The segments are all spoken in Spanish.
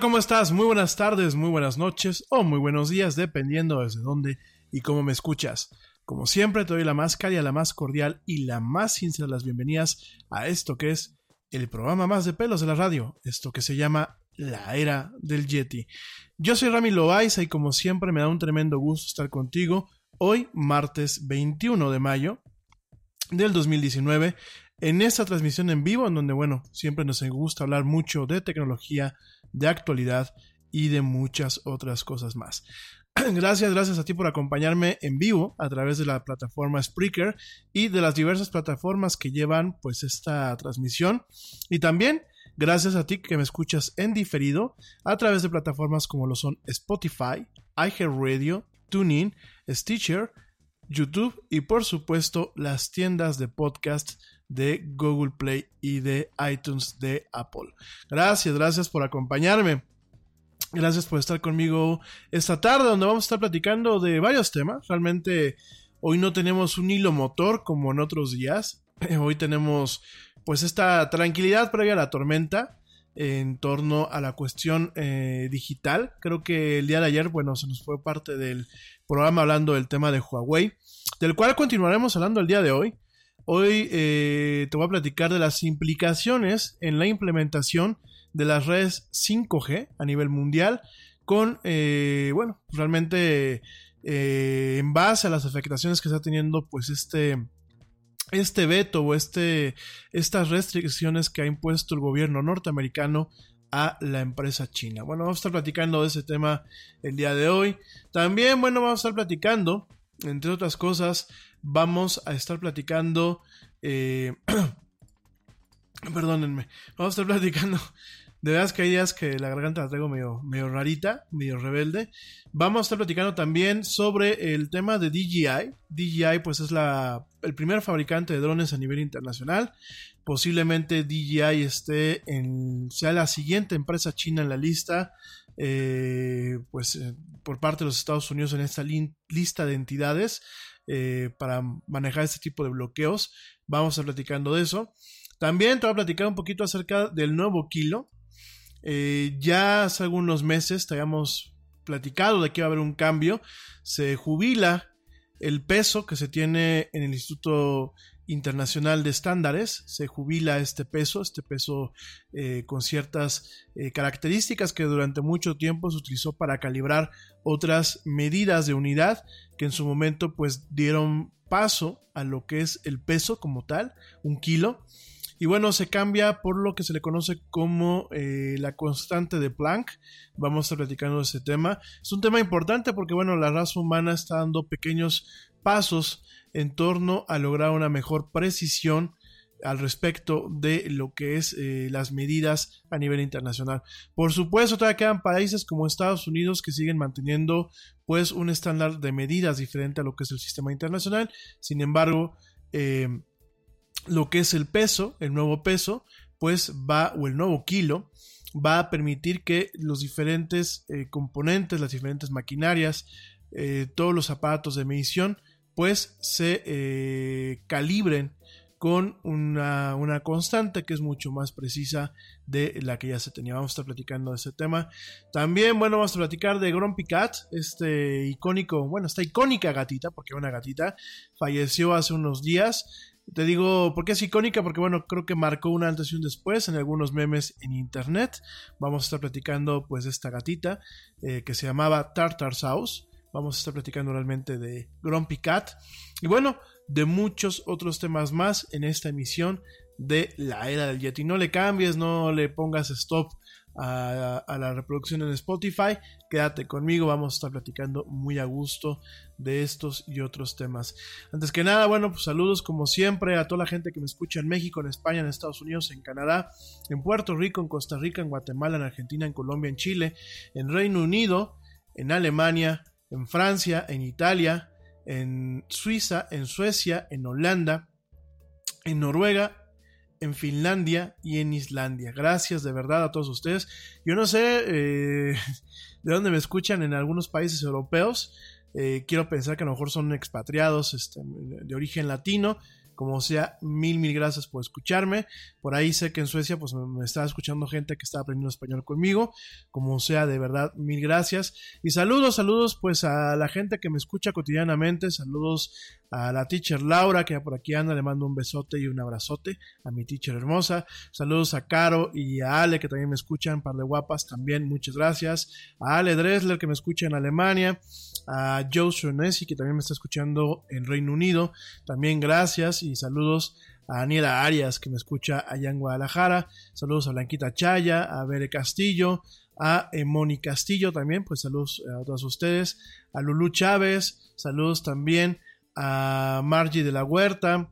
¿Cómo estás? Muy buenas tardes, muy buenas noches o muy buenos días, dependiendo desde dónde y cómo me escuchas. Como siempre, te doy la más cálida, la más cordial y la más sincera de las bienvenidas a esto que es el programa más de pelos de la radio, esto que se llama La Era del Yeti. Yo soy Rami Loaiza y como siempre me da un tremendo gusto estar contigo hoy, martes 21 de mayo del 2019, en esta transmisión en vivo, en donde, bueno, siempre nos gusta hablar mucho de tecnología, de actualidad y de muchas otras cosas más. Gracias, gracias a ti por acompañarme en vivo a través de la plataforma Spreaker y de las diversas plataformas que llevan pues esta transmisión. Y también gracias a ti que me escuchas en diferido a través de plataformas como lo son Spotify, iHeartRadio, TuneIn, Stitcher, YouTube y por supuesto las tiendas de podcast de Google Play y de iTunes de Apple. Gracias, gracias por acompañarme. Gracias por estar conmigo esta tarde donde vamos a estar platicando de varios temas. Realmente hoy no tenemos un hilo motor como en otros días. Hoy tenemos pues esta tranquilidad previa a la tormenta en torno a la cuestión eh, digital. Creo que el día de ayer, bueno, se nos fue parte del programa hablando del tema de Huawei, del cual continuaremos hablando el día de hoy. Hoy eh, te voy a platicar de las implicaciones en la implementación de las redes 5G a nivel mundial con, eh, bueno, realmente eh, en base a las afectaciones que está teniendo pues este, este veto o este, estas restricciones que ha impuesto el gobierno norteamericano a la empresa china. Bueno, vamos a estar platicando de ese tema el día de hoy. También, bueno, vamos a estar platicando, entre otras cosas, vamos a estar platicando, eh, perdónenme, vamos a estar platicando de verdad que hay días que la garganta la traigo medio, medio rarita, medio rebelde. Vamos a estar platicando también sobre el tema de DJI. DJI pues es la, el primer fabricante de drones a nivel internacional. Posiblemente DJI esté en, sea la siguiente empresa china en la lista. Eh, pues eh, por parte de los Estados Unidos en esta lista de entidades eh, para manejar este tipo de bloqueos. Vamos a estar platicando de eso. También te voy a platicar un poquito acerca del nuevo kilo. Eh, ya hace algunos meses te habíamos platicado de que va a haber un cambio. Se jubila el peso que se tiene en el Instituto Internacional de Estándares. Se jubila este peso, este peso eh, con ciertas características que durante mucho tiempo se utilizó para calibrar otras medidas de unidad que en su momento pues dieron paso a lo que es el peso como tal, un kilo. Y bueno, se cambia por lo que se le conoce como eh, la constante de Planck. Vamos a estar platicando de ese tema. Es un tema importante porque, bueno, la raza humana está dando pequeños pasos en torno a lograr una mejor precisión al respecto de lo que es eh, las medidas a nivel internacional. Por supuesto, todavía quedan países como Estados Unidos que siguen manteniendo pues un estándar de medidas diferente a lo que es el sistema internacional. Sin embargo, eh, lo que es el peso, el nuevo peso, pues va, o el nuevo kilo, va a permitir que los diferentes eh, componentes, las diferentes maquinarias, todos los aparatos de medición, pues se calibren con una, una, constante que es mucho más precisa de la que ya se tenía. Vamos a estar platicando de ese tema. También, bueno, vamos a platicar de Grumpy Cat, este icónico, bueno, esta icónica gatita, porque una gatita, falleció hace unos días. Te digo, ¿por qué es icónica? Porque bueno, creo que marcó un antes y un después en algunos memes en internet. Vamos a estar platicando pues de esta gatita eh, que se llamaba Tartar Sauce. Vamos a estar platicando realmente de Grumpy Cat. Y bueno, de muchos otros temas más en esta emisión de la era del Yeti. No le cambies, no le pongas stop a, la reproducción en Spotify. Quédate conmigo, vamos a estar platicando muy a gusto de estos y otros temas. Antes que nada, bueno, pues saludos como siempre a toda la gente que me escucha en México, en España, en Estados Unidos, en Canadá, en Puerto Rico, en Costa Rica, en Guatemala, en Argentina, en Colombia, en Chile, en Reino Unido, en Alemania, en Francia, en Italia, en Suiza, en Suecia, en Holanda, en Noruega, en Finlandia y en Islandia. Gracias de verdad a todos ustedes. Yo no sé eh, de dónde me escuchan en algunos países europeos. Eh, quiero pensar que a lo mejor son expatriados este, de origen latino. Como sea, mil, mil gracias por escucharme. Por ahí sé que en Suecia pues me, me está escuchando gente que está aprendiendo español conmigo. Como sea, de verdad, mil gracias. Y saludos, saludos pues a la gente que me escucha cotidianamente. Saludos a la teacher Laura que por aquí anda. Le mando un besote y un abrazote a mi teacher hermosa. Saludos a Caro y a Ale que también me escuchan. Par de guapas también. Muchas gracias. A Ale Dresler que me escucha en Alemania. A Joe Shonesi que también me está escuchando en Reino Unido. También gracias y saludos a Daniela Arias que me escucha allá en Guadalajara. Saludos a Blanquita Chaya, a Bere Castillo, a Moni Castillo también, pues saludos a todos ustedes, a Lulu Chávez, saludos también a Margie de la Huerta,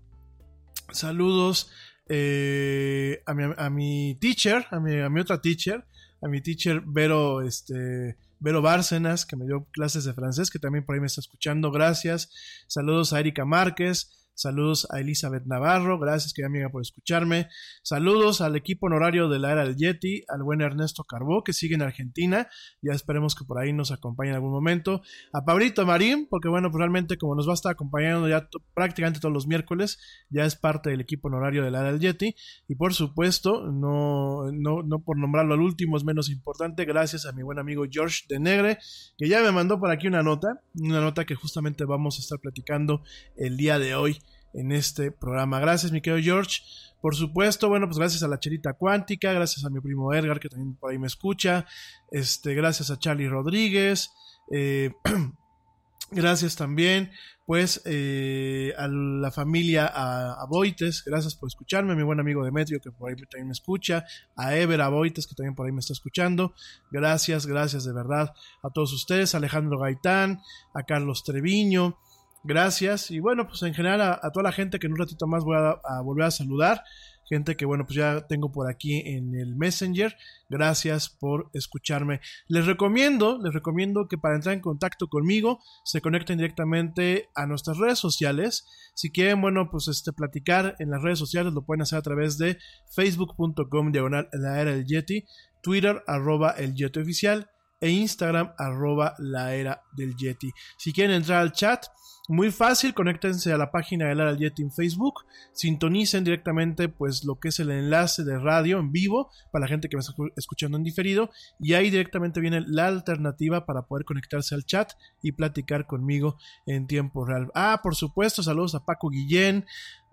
saludos eh, a, mi, a, mi, teacher, a mi, a mi otra teacher, a mi teacher Vero, este, Vero Bárcenas, que me dio clases de francés, que también por ahí me está escuchando, gracias. Saludos a Erika Márquez, Saludos a Elizabeth Navarro, gracias querida amiga por escucharme. Saludos al equipo honorario de la era del Yeti, al buen Ernesto Carbó que sigue en Argentina, ya esperemos que por ahí nos acompañe en algún momento. A Pablito Marín, porque bueno, pues realmente como nos va a estar acompañando ya prácticamente todos los miércoles, ya es parte del equipo honorario de la era del Yeti. Y por supuesto, no, no, no por nombrarlo al último es menos importante, gracias a mi buen amigo George de Negre, que ya me mandó por aquí una nota, una nota que justamente vamos a estar platicando el día de hoy en este programa. Gracias, mi querido George. Por supuesto, bueno, pues gracias a la Cherita Cuántica, gracias a mi primo Edgar, que también por ahí me escucha. Este, gracias a Charlie Rodríguez. Eh, gracias también, pues, eh, a la familia, a, Boites, gracias por escucharme, a mi buen amigo Demetrio, que por ahí también me escucha, a Ever, Boites, que también por ahí me está escuchando. Gracias, gracias de verdad a todos ustedes, a Alejandro Gaitán, a Carlos Treviño, Gracias. Y bueno, pues en general a, toda la gente que en un ratito más voy a, a, volver a saludar. Gente que bueno, pues ya tengo por aquí en el Messenger. Gracias por escucharme. Les recomiendo, les recomiendo que para entrar en contacto conmigo se conecten directamente a nuestras redes sociales. Si quieren, bueno, pues este platicar en las redes sociales lo pueden hacer a través de facebook.com diagonal la era del Yeti, Twitter arroba el Yeti oficial e Instagram arroba la era del Yeti. Si quieren entrar al chat, muy fácil, conéctense a la página del Ara Yeti en Facebook, sintonicen directamente pues lo que es el enlace de radio en vivo para la gente que me está escuchando en diferido y ahí directamente viene la alternativa para poder conectarse al chat y platicar conmigo en tiempo real. Ah, por supuesto, saludos a Paco Guillén,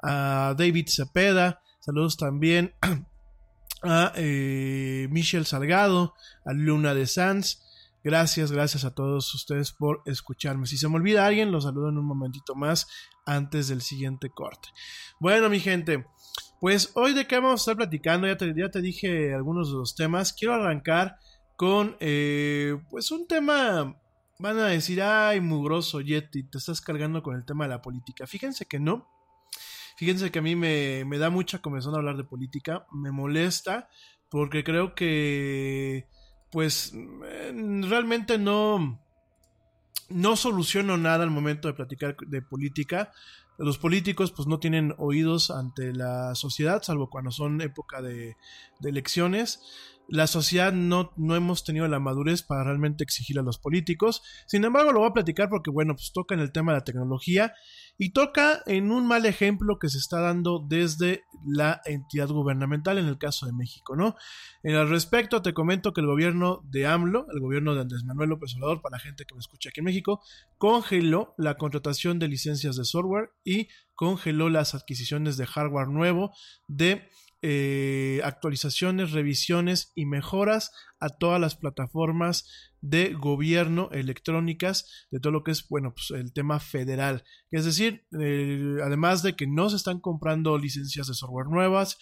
a David Cepeda, saludos también a eh, Michelle Salgado, a Luna de Sanz, Gracias, gracias a todos ustedes por escucharme. Si se me olvida alguien, los saludo en un momentito más antes del siguiente corte. Bueno, mi gente, pues hoy de qué vamos a estar platicando, ya te, te dije algunos de los temas. Quiero arrancar con eh, pues un tema, van a decir, ay, mugroso Yeti, te estás cargando con el tema de la política. Fíjense que no. Fíjense que a mí me, me da mucha comezón hablar de política, me molesta porque creo que pues realmente no, no soluciono nada al momento de platicar de política. Los políticos pues no tienen oídos ante la sociedad, salvo cuando son época de elecciones. La sociedad no, no hemos tenido la madurez para realmente exigir a los políticos. Sin embargo, lo voy a platicar porque, bueno, pues toca en el tema de la tecnología y toca en un mal ejemplo que se está dando desde la entidad gubernamental en el caso de México, ¿no? En el respecto te comento que el gobierno de AMLO, el gobierno de Andrés Manuel López Obrador, para la gente que me escucha aquí en México, congeló la contratación de licencias de software y congeló las adquisiciones de hardware nuevo de eh, actualizaciones, revisiones y mejoras a todas las plataformas de gobierno electrónicas de todo lo que es, bueno, pues el tema federal. Es decir, eh, además de que no se están comprando licencias de software nuevas,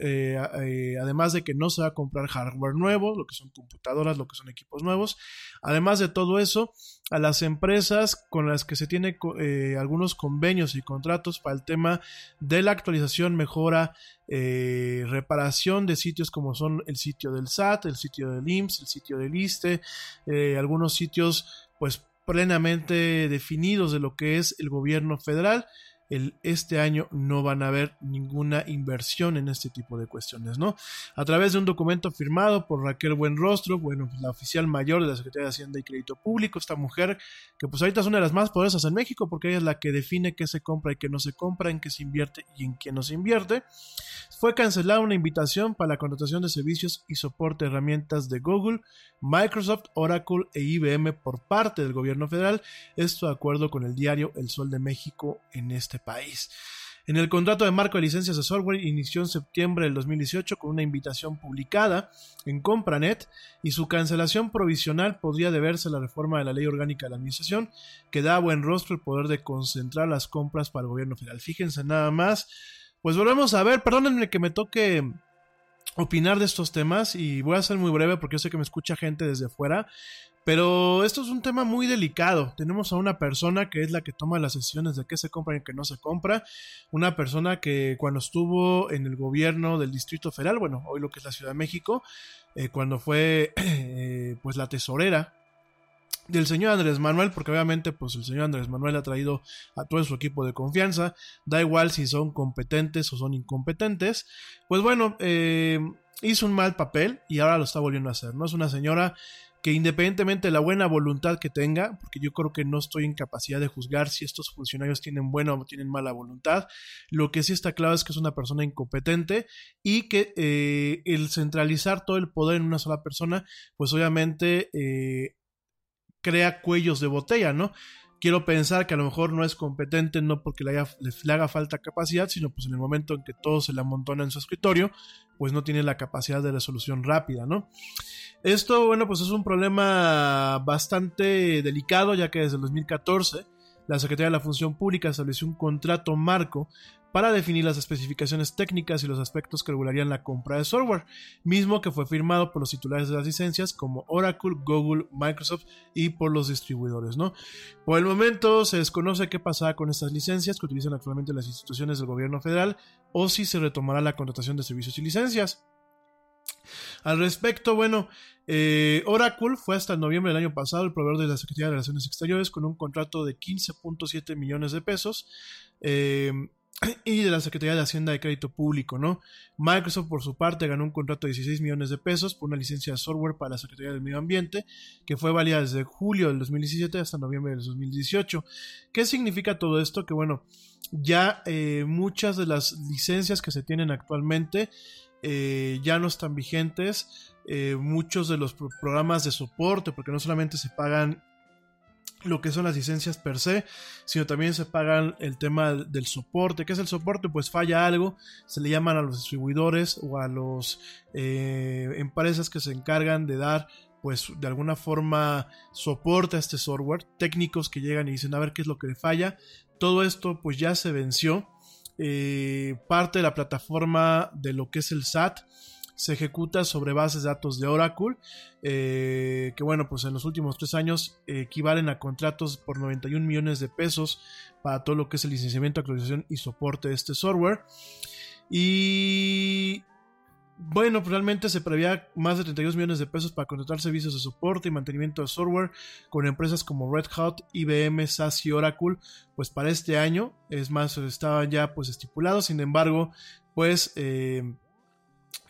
eh, eh, además de que no se va a comprar hardware nuevo, lo que son computadoras, lo que son equipos nuevos, además de todo eso, a las empresas con las que se tiene algunos convenios y contratos para el tema de la actualización, mejora, reparación de sitios como son el sitio del SAT, el sitio del IMSS, el sitio del ISTE, eh, algunos sitios pues plenamente definidos de lo que es el gobierno federal. Este año no van a haber ninguna inversión en este tipo de cuestiones, ¿no? A través de un documento firmado por Raquel Buenrostro, bueno, la oficial mayor de la Secretaría de Hacienda y Crédito Público, esta mujer que pues ahorita es una de las más poderosas en México porque ella es la que define qué se compra y qué no se compra, en qué se invierte y en qué no se invierte, fue cancelada una invitación para la contratación de servicios y soporte de herramientas de Google, Microsoft, Oracle e IBM por parte del gobierno federal, esto de acuerdo con el diario El Sol de México en este país. En el contrato de marco de licencias de software inició en septiembre del 2018 con una invitación publicada en Compranet y su cancelación provisional podría deberse a la reforma de la ley orgánica de la administración que da a buen rostro el poder de concentrar las compras para el gobierno federal. Fíjense nada más. Pues volvemos a ver, perdónenme que me toque opinar de estos temas y voy a ser muy breve porque yo sé que me escucha gente desde fuera, pero esto es un tema muy delicado. Tenemos a una persona que es la que toma las decisiones de qué se compra y qué no se compra, una persona que cuando estuvo en el gobierno del Distrito Federal, bueno, hoy lo que es la Ciudad de México, eh, cuando fue eh, pues la tesorera del señor Andrés Manuel, porque obviamente pues el señor Andrés Manuel ha traído a todo su equipo de confianza, da igual si son competentes o son incompetentes, pues bueno, eh, hizo un mal papel y ahora lo está volviendo a hacer, ¿no? Es una señora independientemente de la buena voluntad que tenga, porque yo creo que no estoy en capacidad de juzgar si estos funcionarios tienen buena o tienen mala voluntad, lo que sí está claro es que es una persona incompetente y que eh, el centralizar todo el poder en una sola persona, pues obviamente eh, crea cuellos de botella, ¿no? Quiero pensar que a lo mejor no es competente, no porque le, haga falta capacidad, sino pues en el momento en que todo se le amontona en su escritorio, pues no tiene la capacidad de resolución rápida, ¿no? Esto, bueno, pues es un problema bastante delicado, ya que desde el 2014 la Secretaría de la Función Pública estableció un contrato marco para definir las especificaciones técnicas y los aspectos que regularían la compra de software, mismo que fue firmado por los titulares de las licencias como Oracle, Google, Microsoft y por los distribuidores, ¿no? Por el momento se desconoce qué pasará con estas licencias que utilizan actualmente las instituciones del gobierno federal o si se retomará la contratación de servicios y licencias. Al respecto, bueno, eh, Oracle fue hasta noviembre del año pasado el proveedor de la Secretaría de Relaciones Exteriores con un contrato de 15.7 millones de pesos. Eh, y de la Secretaría de Hacienda de Crédito Público, ¿no? Microsoft, por su parte, ganó un contrato de 16 millones de pesos por una licencia de software para la Secretaría del Medio Ambiente, que fue válida desde julio del 2017 hasta noviembre del 2018. ¿Qué significa todo esto? Que, bueno, ya eh, muchas de las licencias que se tienen actualmente eh, ya no están vigentes. Eh, muchos de los programas de soporte, porque no solamente se pagan lo que son las licencias per se, sino también se pagan el tema del soporte. ¿Qué es el soporte? Pues falla algo, se le llaman a los distribuidores o a las eh, empresas que se encargan de dar pues de alguna forma soporte a este software, técnicos que llegan y dicen a ver qué es lo que le falla. Todo esto pues ya se venció. Eh, parte de la plataforma de lo que es el SAT se ejecuta sobre bases de datos de Oracle, eh, que bueno, pues en los últimos tres años equivalen a contratos por 91 millones de pesos para todo lo que es el licenciamiento, actualización y soporte de este software. Y bueno, pues realmente se prevía más de 32 millones de pesos para contratar servicios de soporte y mantenimiento de software con empresas como Red Hat, IBM, SAS y Oracle, pues para este año, es más, estaban ya pues estipulados, sin embargo, pues eh,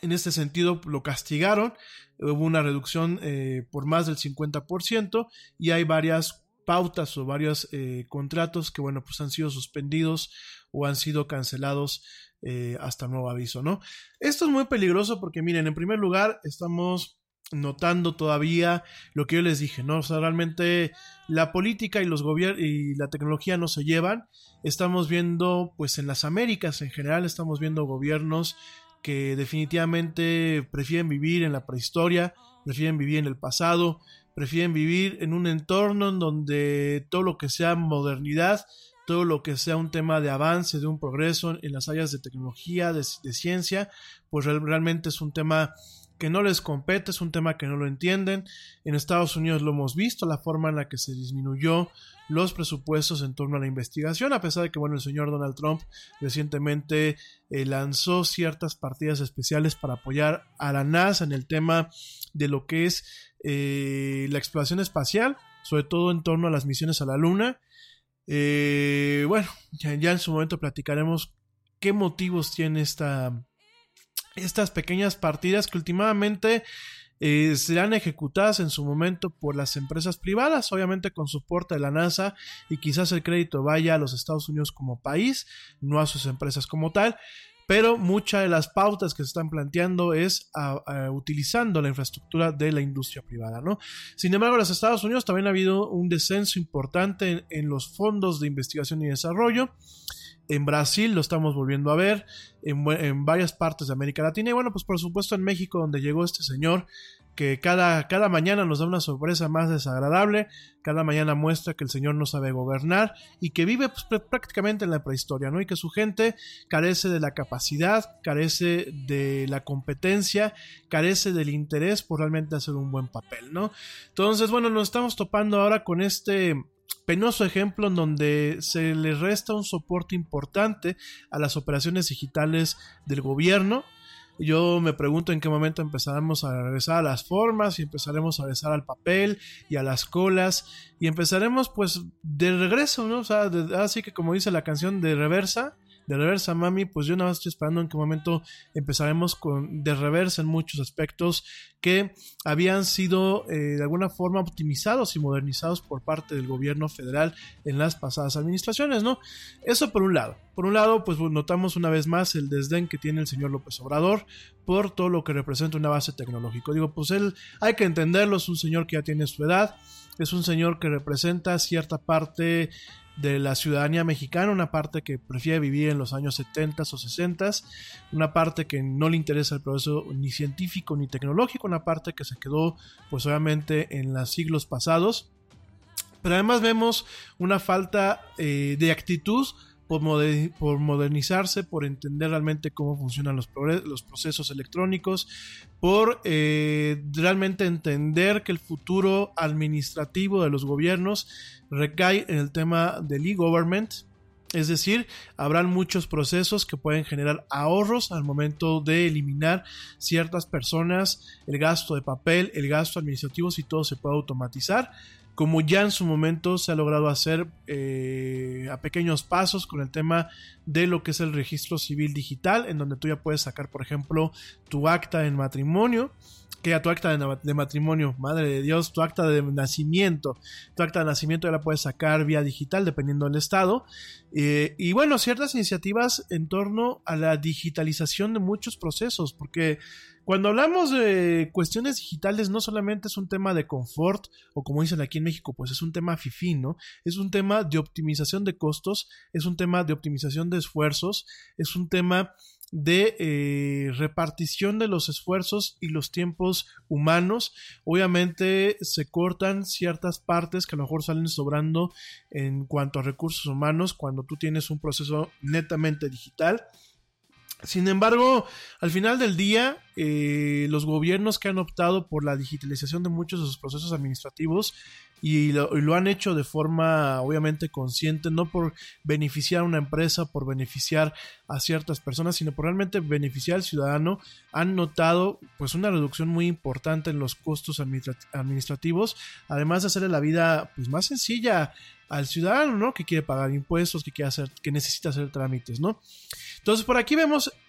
en este sentido, lo castigaron, hubo una reducción eh, por más del 50% y hay varias pautas o varios eh, contratos que, bueno, pues han sido suspendidos o han sido cancelados eh, hasta nuevo aviso, ¿no? Esto es muy peligroso porque, miren, en primer lugar, estamos notando todavía lo que yo les dije, ¿no? O sea, realmente la política y los gobiernos y la tecnología no se llevan. Estamos viendo, pues en las Américas en general, estamos viendo gobiernos que definitivamente prefieren vivir en la prehistoria, prefieren vivir en el pasado, prefieren vivir en un entorno en donde todo lo que sea modernidad, todo lo que sea un tema de avance, de un progreso en las áreas de tecnología, de, ciencia, pues realmente es un tema que no les compete, es un tema que no lo entienden. En Estados Unidos lo hemos visto, la forma en la que se disminuyó los presupuestos en torno a la investigación, a pesar de que bueno, el señor Donald Trump recientemente eh, lanzó ciertas partidas especiales para apoyar a la NASA en el tema de lo que es eh, la exploración espacial, sobre todo en torno a las misiones a la Luna. Eh, bueno, ya, en su momento platicaremos qué motivos tiene esta, estas pequeñas partidas que últimamente eh, serán ejecutadas en su momento por las empresas privadas, obviamente con soporte de la NASA y quizás el crédito vaya a los Estados Unidos como país, no a sus empresas como tal. Pero muchas de las pautas que se están planteando es utilizando la infraestructura de la industria privada, ¿no? Sin embargo, en los Estados Unidos también ha habido un descenso importante en, los fondos de investigación y desarrollo. En Brasil lo estamos volviendo a ver, en, en varias partes de América Latina y bueno, pues por supuesto en México donde llegó este señor que cada, cada mañana nos da una sorpresa más desagradable, cada mañana muestra que el señor no sabe gobernar y que vive pues, pr- prácticamente en la prehistoria, ¿no? Y que su gente carece de la capacidad, carece de la competencia, carece del interés por realmente hacer un buen papel, ¿no? Entonces, bueno, nos estamos topando ahora con este penoso ejemplo en donde se le resta un soporte importante a las operaciones digitales del gobierno. Yo me pregunto en qué momento empezaremos a regresar a las formas y empezaremos a regresar al papel y a las colas y empezaremos pues de regreso, ¿no? O sea, de- así que como dice la canción de reversa, de reversa mami, pues yo nada más estoy esperando en qué momento empezaremos con de reversa en muchos aspectos que habían sido eh, de alguna forma optimizados y modernizados por parte del gobierno federal en las pasadas administraciones, ¿no? Eso por un lado. Por un lado, pues notamos una vez más el desdén que tiene el señor López Obrador por todo lo que representa una base tecnológica. Digo, pues él hay que entenderlo, es un señor que ya tiene su edad, es un señor que representa cierta parte de la ciudadanía mexicana, una parte que prefiere vivir en los años 70 o 60, una parte que no le interesa el proceso ni científico ni tecnológico, una parte que se quedó pues obviamente en los siglos pasados. Pero además vemos una falta eh, de actitud por, por modernizarse, por entender realmente cómo funcionan los, los procesos electrónicos, por eh, realmente entender que el futuro administrativo de los gobiernos recae en el tema del e-government. Es decir, habrán muchos procesos que pueden generar ahorros al momento de eliminar ciertas personas, el gasto de papel, el gasto administrativo, si todo se puede automatizar como ya en su momento se ha logrado hacer eh, a pequeños pasos con el tema de lo que es el registro civil digital, en donde tú ya puedes sacar, por ejemplo, tu acta en matrimonio, que ya tu acta de, matrimonio, madre de Dios, tu acta de nacimiento, tu acta de nacimiento ya la puedes sacar vía digital dependiendo del estado. Eh, y bueno, ciertas iniciativas en torno a la digitalización de muchos procesos, porque cuando hablamos de cuestiones digitales no solamente es un tema de confort o como dicen aquí en México, pues es un tema fifí, ¿no? Es un tema de optimización de costos, es un tema de optimización de esfuerzos, es un tema de eh, repartición de los esfuerzos y los tiempos humanos. Obviamente se cortan ciertas partes que a lo mejor salen sobrando en cuanto a recursos humanos cuando tú tienes un proceso netamente digital. Sin embargo, al final del día, eh, los gobiernos que han optado por la digitalización de muchos de sus procesos administrativos y lo, han hecho de forma obviamente consciente, no por beneficiar a una empresa, por beneficiar a ciertas personas, sino por realmente beneficiar al ciudadano, han notado pues una reducción muy importante en los costos administra- administrativos, además de hacerle la vida pues más sencilla al ciudadano, ¿no? Que quiere pagar impuestos, que quiere hacer, que necesita hacer trámites, ¿no? Entonces por aquí vemos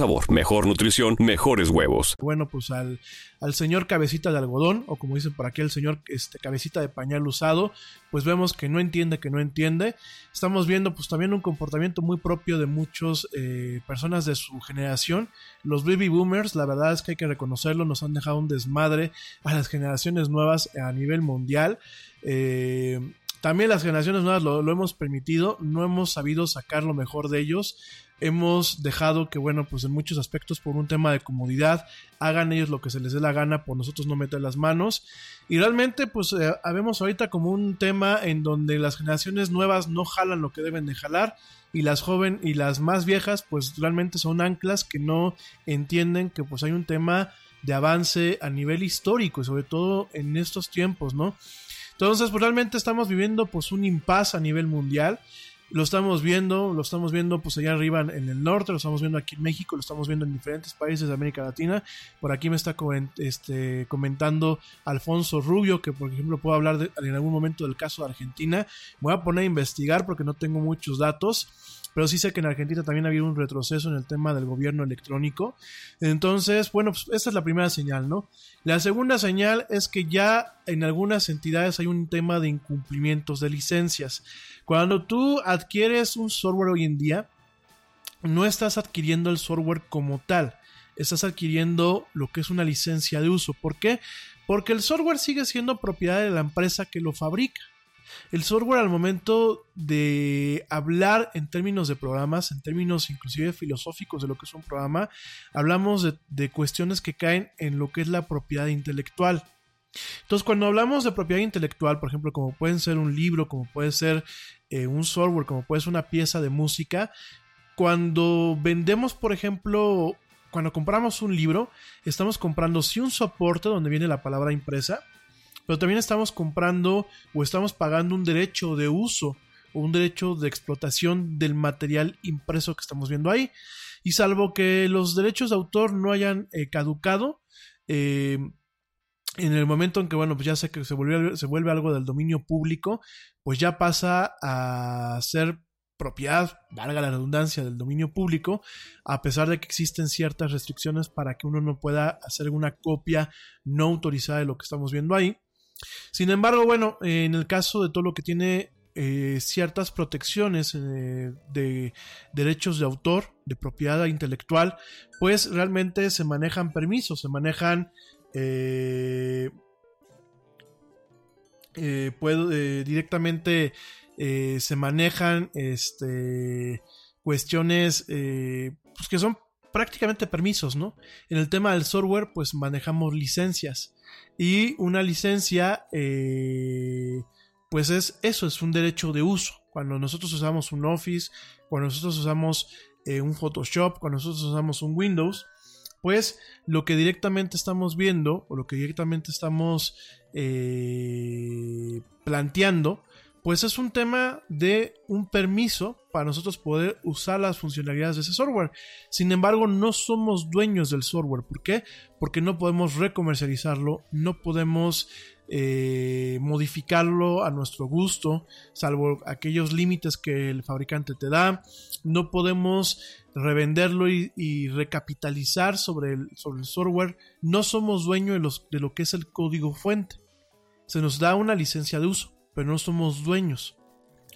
sabor mejor nutrición, mejores huevos. Bueno, pues al, al señor cabecita de algodón, o como dicen por aquí, el señor este, cabecita de pañal usado, pues vemos que no entiende, que no entiende. Estamos viendo pues también un comportamiento muy propio de muchas eh, personas de su generación. Los baby boomers, la verdad es que hay que reconocerlo, nos han dejado un desmadre a las generaciones nuevas a nivel mundial. Eh, también las generaciones nuevas lo, lo, hemos permitido, no hemos sabido sacar lo mejor de ellos. Hemos dejado que, bueno, pues en muchos aspectos por un tema de comodidad, hagan ellos lo que se les dé la gana, por nosotros no meter las manos. Y realmente, pues, eh, habemos ahorita como un tema en donde las generaciones nuevas no jalan lo que deben de jalar y las jóvenes y las más viejas, pues realmente son anclas que no entienden que pues hay un tema de avance a nivel histórico y sobre todo en estos tiempos, ¿no? Entonces, pues realmente estamos viviendo pues un impasse a nivel mundial. Lo estamos viendo, lo estamos viendo pues allá arriba en el norte, lo estamos viendo aquí en México, lo estamos viendo en diferentes países de América Latina. Por aquí me está este, comentando Alfonso Rubio, que por ejemplo puedo hablar de, en algún momento del caso de Argentina. Voy a poner a investigar porque no tengo muchos datos pero sí sé que en Argentina también ha habido un retroceso en el tema del gobierno electrónico. Entonces, bueno, pues esta es la primera señal, ¿no? La segunda señal es que ya en algunas entidades hay un tema de incumplimientos de licencias. Cuando tú adquieres un software hoy en día, no estás adquiriendo el software como tal, estás adquiriendo lo que es una licencia de uso. ¿Por qué? Porque el software sigue siendo propiedad de la empresa que lo fabrica. El software al momento de hablar en términos de programas, en términos inclusive filosóficos de lo que es un programa, hablamos de, cuestiones que caen en lo que es la propiedad intelectual. Entonces, cuando hablamos de propiedad intelectual, por ejemplo, como pueden ser un libro, como puede ser eh, un software, como puede ser una pieza de música, cuando vendemos, por ejemplo, cuando compramos un libro, estamos comprando sí un soporte donde viene la palabra impresa, pero también estamos comprando o estamos pagando un derecho de uso o un derecho de explotación del material impreso que estamos viendo ahí. Y salvo que los derechos de autor no hayan eh, caducado, eh, en el momento en que, bueno, pues ya sé que se vuelve, se vuelve algo del dominio público, pues ya pasa a ser propiedad, valga la redundancia, del dominio público, a pesar de que existen ciertas restricciones para que uno no pueda hacer una copia no autorizada de lo que estamos viendo ahí. Sin embargo, bueno, en el caso de todo lo que tiene eh, ciertas protecciones eh, de derechos de autor, de propiedad intelectual, pues realmente se manejan permisos, se manejan eh, puedo, directamente se manejan este, cuestiones pues que son prácticamente permisos, ¿no? En el tema del software, pues manejamos licencias. Y una licencia, pues es eso, es un derecho de uso. Cuando nosotros usamos un Office, cuando nosotros usamos un Photoshop, cuando nosotros usamos un Windows, pues lo que directamente estamos viendo o lo que directamente estamos eh, planteando, pues es un tema de un permiso para nosotros poder usar las funcionalidades de ese software. Sin embargo, no somos dueños del software. ¿Por qué? Porque no podemos recomercializarlo, no podemos eh, modificarlo a nuestro gusto, salvo aquellos límites que el fabricante te da. No podemos revenderlo y, recapitalizar sobre el, sobre el, software. No somos dueños de, los, de lo que es el código fuente. Se nos da una licencia de uso, pero no somos dueños.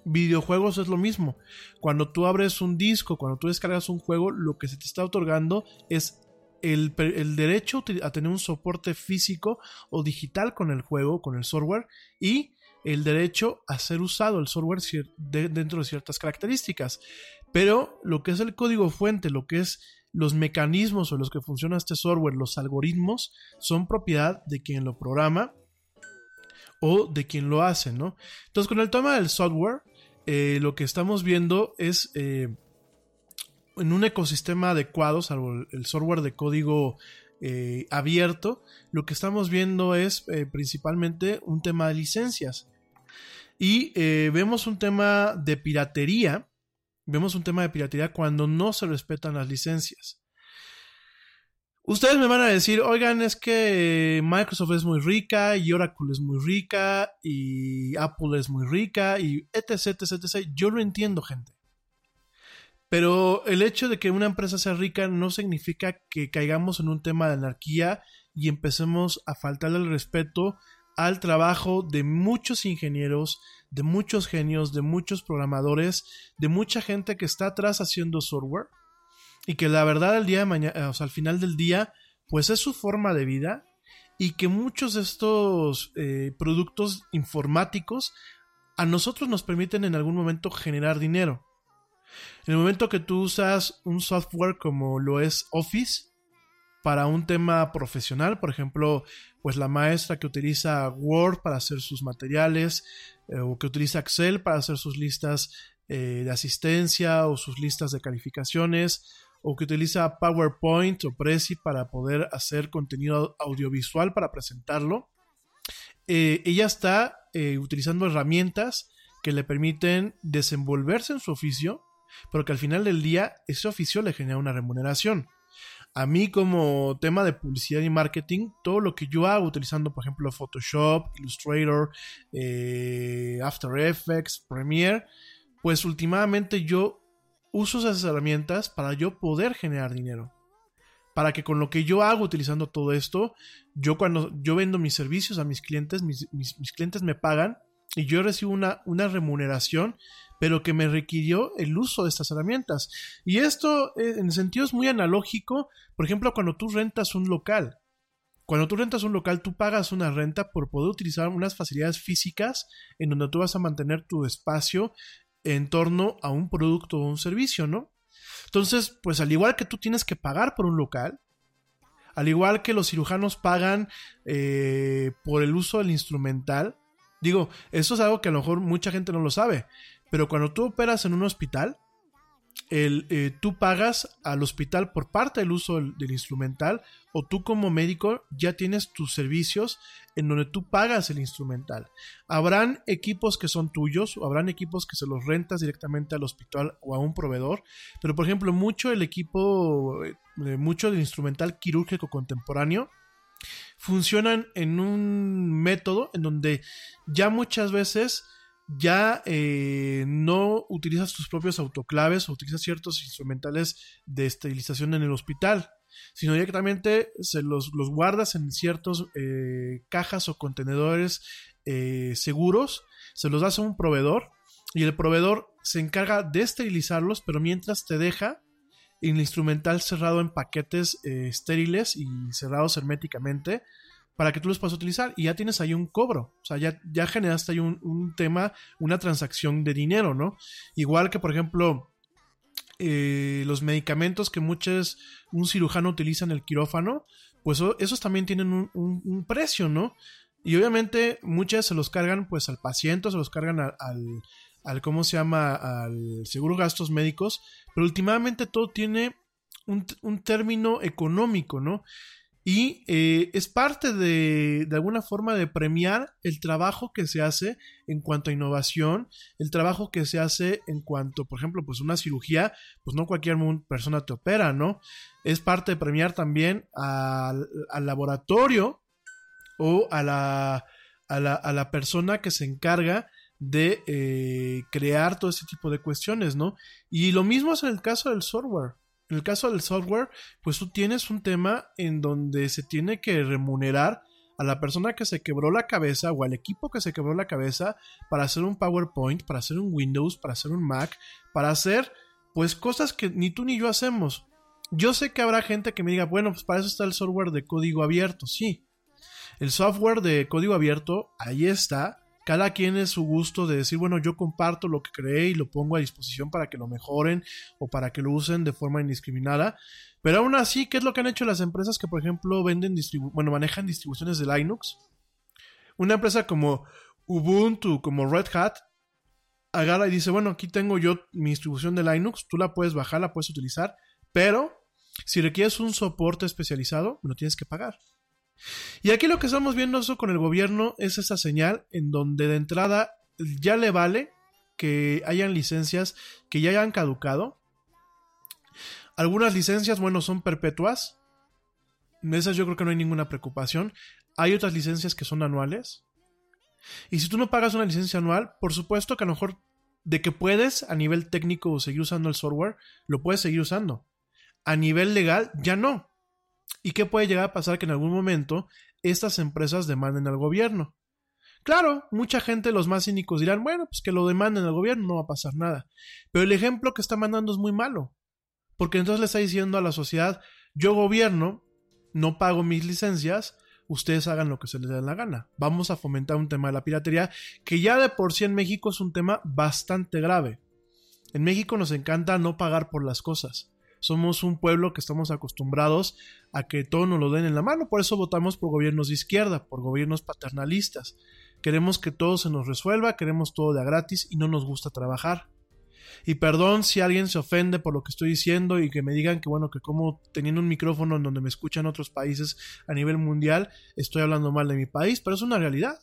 Videojuegos es lo mismo. Cuando tú abres un disco, cuando tú descargas un juego, lo que se te está otorgando es el, derecho a tener un soporte físico o digital con el juego, con el software, y el derecho a ser usado el software dentro de ciertas características. Pero lo que es el código fuente, lo que es los mecanismos o los que funciona este software, los algoritmos, son propiedad de quien lo programa o de quien lo hace, ¿no? Entonces, con el tema del software, eh, lo que estamos viendo es eh, en un ecosistema adecuado, salvo el software de código eh, abierto, lo que estamos viendo es principalmente un tema de licencias. Y vemos un tema de piratería, vemos un tema de piratería cuando no se respetan las licencias. Ustedes me van a decir, oigan, es que Microsoft es muy rica y Oracle es muy rica y Apple es muy rica y etc, etc, etc. Yo lo entiendo, gente. Pero el hecho de que una empresa sea rica no significa que caigamos en un tema de anarquía y empecemos a faltarle el respeto al trabajo de muchos ingenieros, de muchos genios, de muchos programadores, de mucha gente que está atrás haciendo software y que la verdad al mañana, o sea, al final del día, pues es su forma de vida y que muchos de estos eh, productos informáticos a nosotros nos permiten en algún momento generar dinero. En el momento que tú usas un software como lo es Office para un tema profesional, por ejemplo, pues la maestra que utiliza Word para hacer sus materiales eh, o que utiliza Excel para hacer sus listas eh, de asistencia o sus listas de calificaciones o que utiliza PowerPoint o Prezi para poder hacer contenido audiovisual para presentarlo. Eh, ella está utilizando herramientas que le permiten desenvolverse en su oficio pero que al final del día ese oficio le genera una remuneración. A mí como tema de publicidad y marketing, todo lo que yo hago utilizando, por ejemplo, Photoshop, Illustrator, eh, After Effects, Premiere, pues últimamente yo uso esas herramientas para yo poder generar dinero. Para que con lo que yo hago utilizando todo esto, yo cuando yo vendo mis servicios a mis clientes, mis, clientes me pagan y yo recibo una, una remuneración pero que me requirió el uso de estas herramientas. Y esto eh, en sentido es muy analógico, por ejemplo, cuando tú rentas un local. Cuando tú rentas un local, tú pagas una renta por poder utilizar unas facilidades físicas en donde tú vas a mantener tu espacio en torno a un producto o un servicio, ¿no? Entonces, pues al igual que tú tienes que pagar por un local, al igual que los cirujanos pagan eh, por el uso del instrumental, digo, eso es algo que a lo mejor mucha gente no lo sabe, pero cuando tú operas en un hospital, el, eh, tú pagas al hospital por parte del uso del, instrumental o tú como médico ya tienes tus servicios en donde tú pagas el instrumental. Habrán equipos que son tuyos o habrán equipos que se los rentas directamente al hospital o a un proveedor, pero por ejemplo mucho el equipo, eh, mucho del instrumental quirúrgico contemporáneo funcionan en un método en donde ya muchas veces ya eh, no utilizas tus propios autoclaves o utilizas ciertos instrumentales de esterilización en el hospital, sino directamente se los, guardas en ciertos eh, cajas o contenedores eh, seguros, se los das a un proveedor y el proveedor se encarga de esterilizarlos, pero mientras te deja el instrumental cerrado en paquetes estériles y cerrados herméticamente para que tú los puedas utilizar y ya tienes ahí un cobro, o sea, ya, ya generaste ahí un, tema, una transacción de dinero, ¿no? Igual que, por ejemplo, eh, los medicamentos que muchos, un cirujano utiliza en el quirófano, pues esos también tienen un, precio, ¿no? Y obviamente muchas se los cargan pues al paciente, se los cargan al, al, ¿cómo se llama? Al seguro gastos médicos, pero últimamente todo tiene un, un término económico, ¿no? Y eh, es parte de, de alguna forma de premiar el trabajo que se hace en cuanto a innovación, el trabajo que se hace en cuanto, por ejemplo, pues una cirugía, pues no cualquier persona te opera, ¿no? Es parte de premiar también al, laboratorio o a la, a la, a la persona que se encarga de eh, crear todo ese tipo de cuestiones, ¿no? Y lo mismo es en el caso del software. En el caso del software, pues tú tienes un tema en donde se tiene que remunerar a la persona que se quebró la cabeza o al equipo que se quebró la cabeza para hacer un PowerPoint, para hacer un Windows, para hacer un Mac, para hacer pues cosas que ni tú ni yo hacemos. Yo sé que habrá gente que me diga, bueno, pues para eso está el software de código abierto, sí. El software de código abierto, ahí está, cada quien es su gusto de decir, bueno, yo comparto lo que creé y lo pongo a disposición para que lo mejoren o para que lo usen de forma indiscriminada. Pero aún así, ¿qué es lo que han hecho las empresas que, por ejemplo, venden, bueno, manejan distribuciones de Linux? Una empresa como Ubuntu, como Red Hat, agarra y dice, bueno, aquí tengo yo mi distribución de Linux, tú la puedes bajar, la puedes utilizar, pero si requieres un soporte especializado, me lo tienes que pagar. Y aquí lo que estamos viendo eso con el gobierno es esa señal en donde de entrada ya le vale que hayan licencias que ya hayan caducado. Algunas licencias, bueno, son perpetuas. En esas yo creo que no hay ninguna preocupación. Hay otras licencias que son anuales. Y si tú no pagas una licencia anual, por supuesto que a lo mejor de que puedes a nivel técnico seguir usando el software, lo puedes seguir usando. A nivel legal, ya no. ¿Y qué puede llegar a pasar que en algún momento estas empresas demanden al gobierno? Claro, mucha gente, los más cínicos dirán, bueno, pues que lo demanden al gobierno, no va a pasar nada. Pero el ejemplo que está mandando es muy malo. Porque entonces le está diciendo a la sociedad, yo gobierno, no pago mis licencias, ustedes hagan lo que se les dé la gana. Vamos a fomentar un tema de la piratería que ya de por sí en México es un tema bastante grave. En México nos encanta no pagar por las cosas. Somos un pueblo que estamos acostumbrados a que todo nos lo den en la mano, por eso votamos por gobiernos de izquierda, por gobiernos paternalistas. Queremos que todo se nos resuelva, queremos todo de a gratis y no nos gusta trabajar. Y perdón si alguien se ofende por lo que estoy diciendo y que me digan que bueno, que como teniendo un micrófono en donde me escuchan otros países a nivel mundial, estoy hablando mal de mi país, pero es una realidad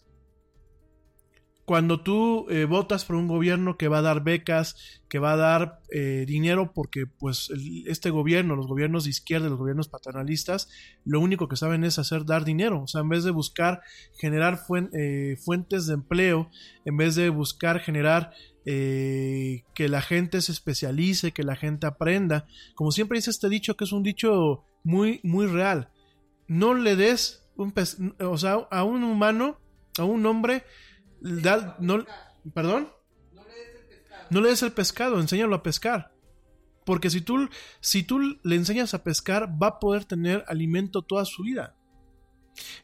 cuando tú eh, votas por un gobierno que va a dar becas, que va a dar eh, dinero, porque pues este gobierno, los gobiernos de izquierda, los gobiernos paternalistas, lo único que saben es hacer dar dinero. O sea, en vez de buscar generar eh, fuentes de empleo, en vez de buscar generar que la gente se especialice, que la gente aprenda, como siempre dice este dicho, que es un dicho muy, muy real. No le des un o sea, a un humano, a un hombre, no, ¿Perdón? No le des el pescado, enséñalo a pescar. Porque si tú, si tú le enseñas a pescar, va a poder tener alimento toda su vida.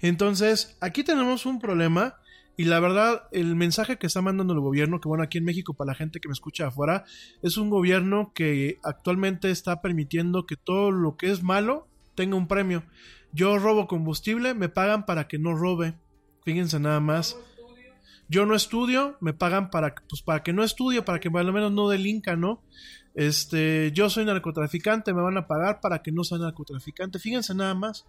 Entonces, aquí tenemos un problema. Y la verdad, el mensaje que está mandando el gobierno, que bueno, aquí en México, para la gente que me escucha afuera, es un gobierno que actualmente está permitiendo que todo lo que es malo tenga un premio. Yo robo combustible, me pagan para que no robe. Fíjense nada más yo no estudio, me pagan para, pues, para que no estudie, para que al menos no delinca, ¿no? Este, yo soy narcotraficante, me van a pagar para que no sea narcotraficante. Fíjense nada más.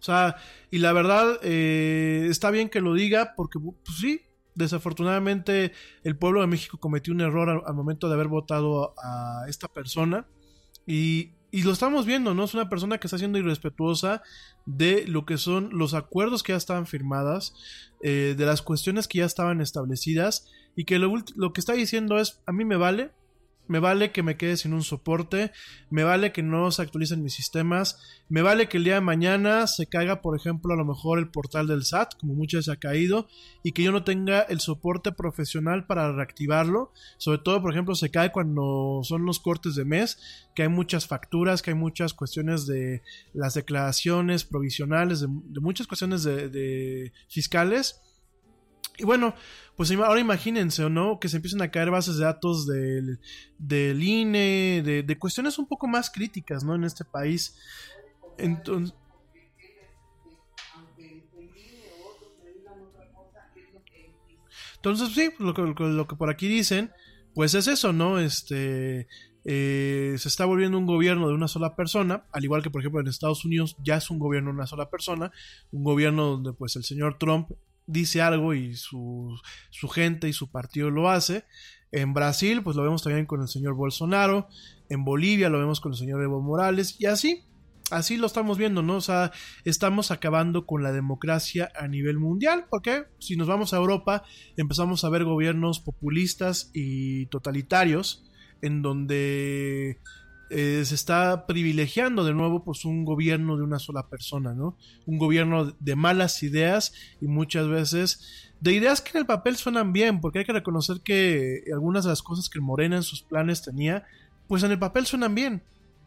O sea, y la verdad, eh, está bien que lo diga, porque, pues sí, desafortunadamente el pueblo de México cometió un error al, al momento de haber votado a esta persona. Y, y lo estamos viendo, ¿no? Es una persona que está siendo irrespetuosa de lo que son los acuerdos que ya estaban firmadas, eh, de las cuestiones que ya estaban establecidas y que lo, lo que está diciendo es, a mí me vale, me vale que me quede sin un soporte, me vale que no se actualicen mis sistemas, me vale que el día de mañana se caiga, por ejemplo, a lo mejor el portal del SAT, como muchas se ha caído, y que yo no tenga el soporte profesional para reactivarlo. Sobre todo, por ejemplo, se cae cuando son los cortes de mes, que hay muchas facturas, que hay muchas cuestiones de las declaraciones provisionales, de, muchas cuestiones de fiscales y bueno, pues ahora imagínense, ¿no? Que se empiecen a caer bases de datos del, del INE, de, cuestiones un poco más críticas, ¿no? En este país. Entonces... Entonces, sí, lo que, lo que por aquí dicen, pues es eso, ¿no? Este, eh, se está volviendo un gobierno de una sola persona, al igual que por ejemplo en Estados Unidos ya es un gobierno de una sola persona, un gobierno donde pues el señor Trump dice algo y su, su gente y su partido lo hace. En Brasil, pues lo vemos también con el señor Bolsonaro. En Bolivia lo vemos con el señor Evo Morales. Y así, así lo estamos viendo, ¿no? O sea, estamos acabando con la democracia a nivel mundial. Porque si nos vamos a Europa, empezamos a ver gobiernos populistas y totalitarios. En donde eh, se está privilegiando de nuevo pues un gobierno de una sola persona, ¿no? Un gobierno de malas ideas y muchas veces de ideas que en el papel suenan bien, porque hay que reconocer que algunas de las cosas que Morena en sus planes tenía, pues en el papel suenan bien,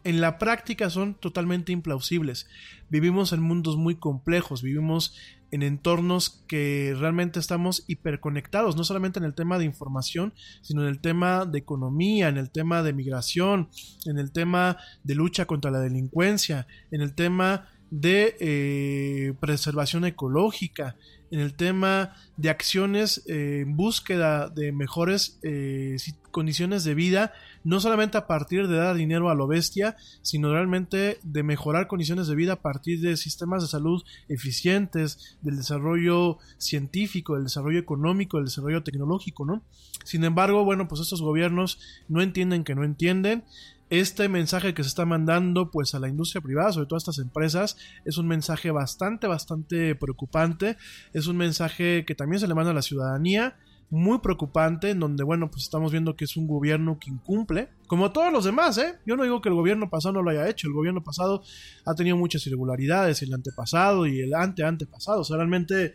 en la práctica son totalmente implausibles. Vivimos en mundos muy complejos, vivimos en entornos que realmente estamos hiperconectados, no solamente en el tema de información, sino en el tema de economía, en el tema de migración, en el tema de lucha contra la delincuencia, en el tema de eh, preservación ecológica, en el tema de acciones eh, en búsqueda de mejores eh, condiciones de vida, no solamente a partir de dar dinero a lo bestia, sino realmente de mejorar condiciones de vida a partir de sistemas de salud eficientes, del desarrollo científico, del desarrollo económico, del desarrollo tecnológico, ¿no? Sin embargo, bueno, pues estos gobiernos no entienden que no entienden este mensaje que se está mandando pues a la industria privada, sobre todo a estas empresas, es un mensaje bastante, bastante preocupante, es un mensaje que también se le manda a la ciudadanía, muy preocupante en donde, bueno, pues estamos viendo que es un gobierno que incumple, como todos los demás, ¿eh? Yo no digo que el gobierno pasado no lo haya hecho, el gobierno pasado ha tenido muchas irregularidades, el antepasado y el ante-antepasado, o sea, realmente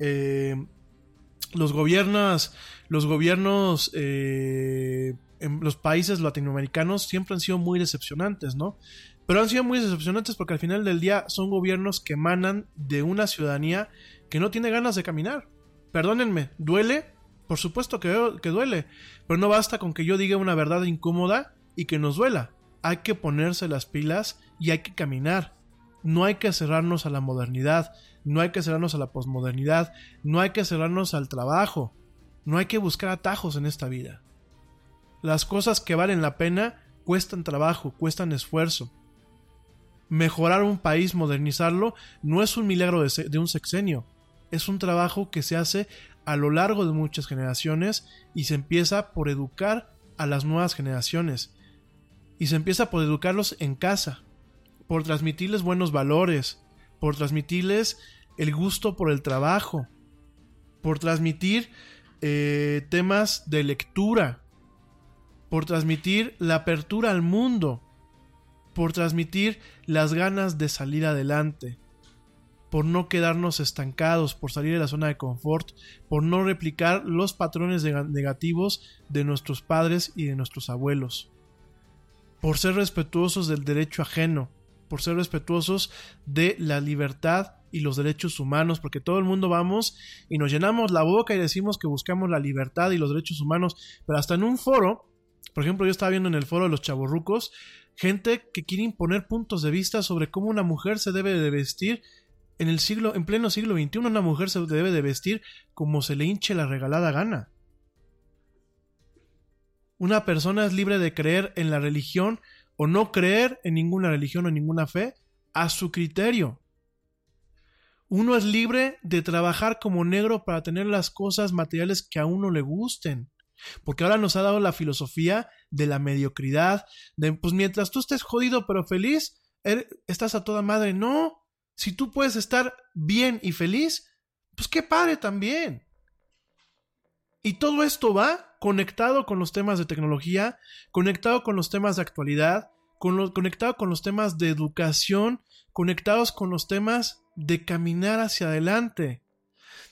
eh, los gobiernos, los gobiernos eh, en los países latinoamericanos siempre han sido muy decepcionantes, ¿no? Pero han sido muy decepcionantes porque al final del día son gobiernos que emanan de una ciudadanía que no tiene ganas de caminar. Perdónenme, ¿duele? Por supuesto que, que duele, pero no basta con que yo diga una verdad incómoda y que nos duela. Hay que ponerse las pilas y hay que caminar. No hay que cerrarnos a la modernidad, no hay que cerrarnos a la posmodernidad, no hay que cerrarnos al trabajo, no hay que buscar atajos en esta vida. Las cosas que valen la pena cuestan trabajo, cuestan esfuerzo. Mejorar un país, modernizarlo, no es un milagro de, un sexenio, es un trabajo que se hace a lo largo de muchas generaciones y se empieza por educar a las nuevas generaciones. Y se empieza por educarlos en casa, por transmitirles buenos valores, por transmitirles el gusto por el trabajo, por transmitir eh, temas de lectura, por transmitir la apertura al mundo, por transmitir las ganas de salir adelante, por no quedarnos estancados, por salir de la zona de confort, por no replicar los patrones negativos de nuestros padres y de nuestros abuelos, por ser respetuosos del derecho ajeno, por ser respetuosos de la libertad y los derechos humanos, porque todo el mundo vamos y nos llenamos la boca y decimos que buscamos la libertad y los derechos humanos, pero hasta en un foro, por ejemplo, yo estaba viendo en el foro de los chavorrucos, gente que quiere imponer puntos de vista sobre cómo una mujer se debe de vestir en el siglo, en pleno siglo XXI, una mujer se debe de vestir como se le hinche la regalada gana. Una persona es libre de creer en la religión o no creer en ninguna religión o ninguna fe a su criterio. Uno es libre de trabajar como negro para tener las cosas materiales que a uno le gusten. Porque ahora nos ha dado la filosofía de la mediocridad, de pues mientras tú estés jodido pero feliz, er, estás a toda madre. No, si tú puedes estar bien y feliz, pues qué padre también. Y todo esto va conectado con los temas de tecnología, conectado con los temas de actualidad, conectado con los temas de educación, conectados con los temas de caminar hacia adelante.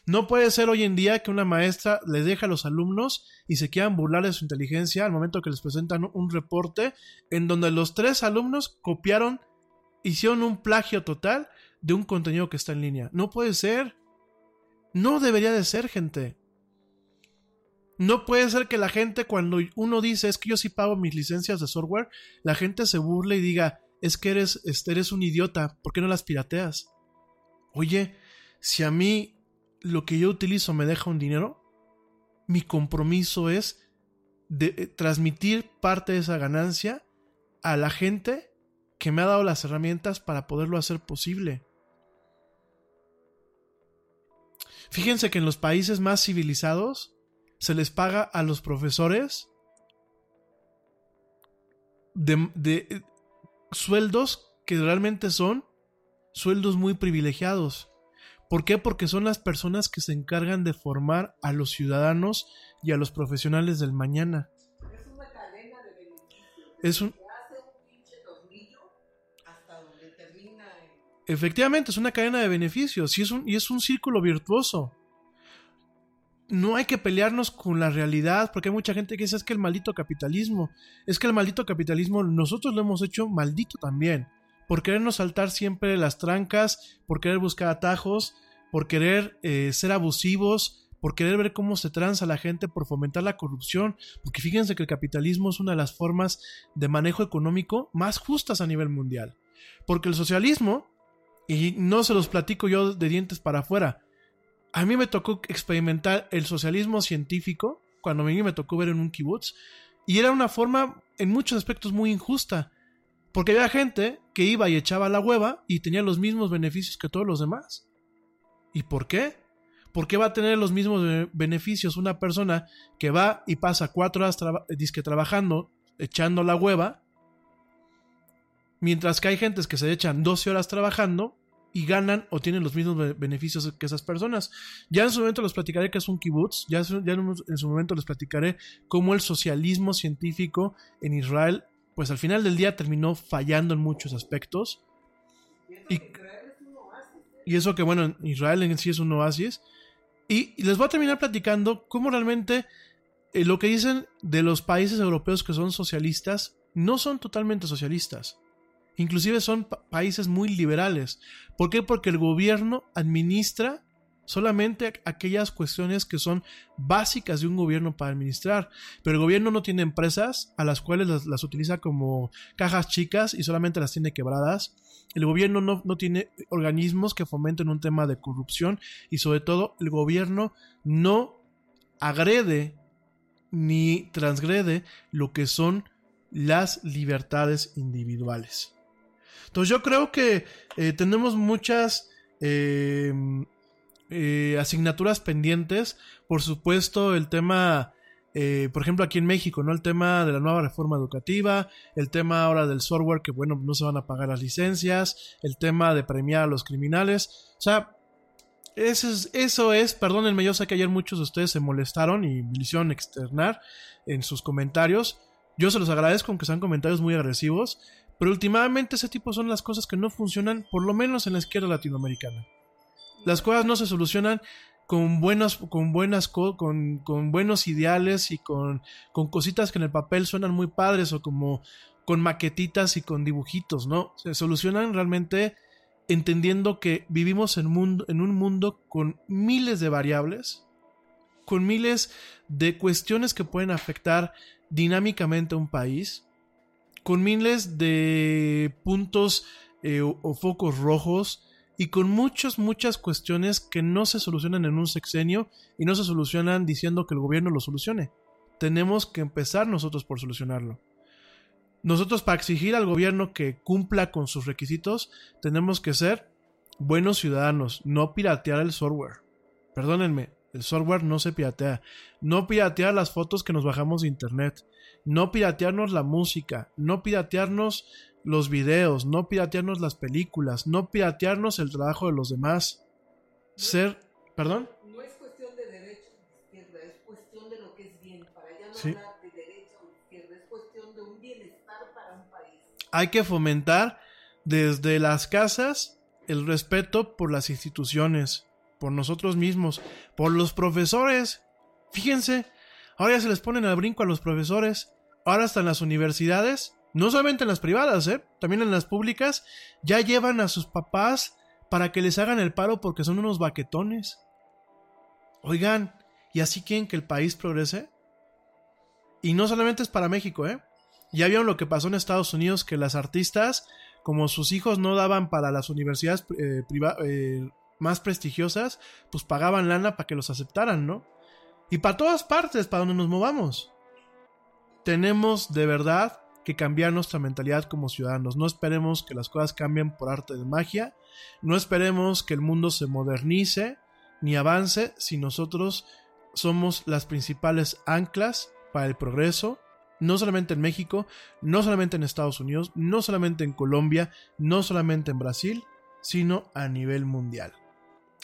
No puede ser hoy en día que una maestra le deje a los alumnos y se quieran burlar de su inteligencia al momento que les presentan un reporte en donde los tres alumnos copiaron, hicieron un plagio total de un contenido que está en línea. No puede ser. No debería de ser, gente. No puede ser que la gente cuando uno dice es que yo sí pago mis licencias de software, la gente se burle y diga es que eres, este, eres un idiota, ¿por qué no las pirateas? Oye, si a mí lo que yo utilizo me deja un dinero, mi compromiso es de eh, transmitir parte de esa ganancia a la gente que me ha dado las herramientas para poderlo hacer posible. Fíjense que en los países más civilizados, se les paga a los profesores de, de sueldos que realmente son sueldos muy privilegiados. ¿Por qué? Porque son las personas que se encargan de formar a los ciudadanos y a los profesionales del mañana. Es una cadena de beneficios. Es un... Efectivamente, es una cadena de beneficios y es un, y es un círculo virtuoso no hay que pelearnos con la realidad, porque hay mucha gente que dice es que el maldito capitalismo, es que el maldito capitalismo nosotros lo hemos hecho maldito también, por querernos saltar siempre las trancas, por querer buscar atajos, por querer eh, ser abusivos, por querer ver cómo se transa la gente, por fomentar la corrupción, porque fíjense que el capitalismo es una de las formas de manejo económico más justas a nivel mundial, porque el socialismo, y no se los platico yo de dientes para afuera, a mí me tocó experimentar el socialismo científico cuando a mí me tocó ver en un kibutz y era una forma en muchos aspectos muy injusta porque había gente que iba y echaba la hueva y tenía los mismos beneficios que todos los demás. ¿Y por qué? ¿Por qué va a tener los mismos beneficios una persona que va y pasa cuatro horas disque trabajando, echando la hueva, mientras que hay gentes que se echan 12 horas trabajando y ganan o tienen los mismos be- beneficios que esas personas. Ya en su momento les platicaré que es un kibutz, ya, en su momento les platicaré cómo el socialismo científico en Israel, pues al final del día terminó fallando en muchos aspectos. Y, y eso que bueno, en Israel en sí es un oasis. Y, les voy a terminar platicando cómo realmente eh, lo que dicen de los países europeos que son socialistas no son totalmente socialistas. Inclusive son pa- países muy liberales. ¿Por qué? Porque el gobierno administra solamente aqu- aquellas cuestiones que son básicas de un gobierno para administrar. Pero el gobierno no tiene empresas a las cuales las, las utiliza como cajas chicas y solamente las tiene quebradas. El gobierno no, no tiene organismos que fomenten un tema de corrupción y sobre todo el gobierno no agrede ni transgrede lo que son las libertades individuales. Entonces yo creo que eh, tenemos muchas eh, eh, asignaturas pendientes. Por supuesto, el tema, eh, por ejemplo, aquí en México, ¿no? El tema de la nueva reforma educativa, el tema ahora del software, que bueno, no se van a pagar las licencias, el tema de premiar a los criminales. O sea, eso es, eso es, perdónenme, yo sé que ayer muchos de ustedes se molestaron y me hicieron externar en sus comentarios. Yo se los agradezco, aunque sean comentarios muy agresivos, pero últimamente ese tipo son las cosas que no funcionan, por lo menos en la izquierda latinoamericana. Las cosas no se solucionan con buenos, con buenas co- con, con buenos ideales y con, con cositas que en el papel suenan muy padres o como con maquetitas y con dibujitos, ¿no? Se solucionan realmente entendiendo que vivimos en, mundo, en un mundo con miles de variables, con miles de cuestiones que pueden afectar dinámicamente a un país, con miles de puntos eh, o focos rojos y con muchas, muchas cuestiones que no se solucionan en un sexenio y no se solucionan diciendo que el gobierno lo solucione. Tenemos que empezar nosotros por solucionarlo. Nosotros para exigir al gobierno que cumpla con sus requisitos, tenemos que ser buenos ciudadanos, no piratear el software. Perdónenme, el software no se piratea. No piratear las fotos que nos bajamos de internet. No piratearnos la música. No piratearnos los videos. No piratearnos las películas. No piratearnos el trabajo de los demás. Ser... ¿Perdón? No es cuestión de derecha o de izquierda, es cuestión de lo que es bien. Para ya no Sí. hablar de derecha o izquierda, es cuestión de un bienestar para un país. hay que fomentar desde las casas el respeto por las instituciones, por nosotros mismos, por los profesores. Fíjense, ahora ya se les ponen al brinco a los profesores. Ahora hasta en las universidades, no solamente en las privadas, ¿eh? también en las públicas, ya llevan a sus papás para que les hagan el paro porque son unos baquetones. Oigan, ¿y así quieren que el país progrese? Y no solamente es para México, ¿eh? Ya vieron lo que pasó en Estados Unidos, que las artistas, como sus hijos no daban para las universidades eh, eh, más prestigiosas, pues pagaban lana para que los aceptaran, ¿no? Y para todas partes, para donde nos movamos. Tenemos de verdad que cambiar nuestra mentalidad como ciudadanos. No esperemos que las cosas cambien por arte de magia. No esperemos que el mundo se modernice ni avance si nosotros somos las principales anclas para el progreso, no solamente en México, no solamente en Estados Unidos, no solamente en Colombia, no solamente en Brasil, sino a nivel mundial.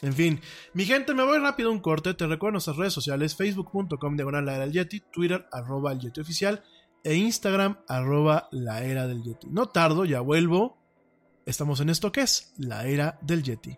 En fin, mi gente, me voy rápido a un corte. Te recuerdo nuestras redes sociales: facebook.com diagonal la del Yeti, Twitter arroba Yeti oficial e Instagram arroba la era del Yeti. No tardo, ya vuelvo. Estamos en esto que es la era del Yeti.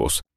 Yo,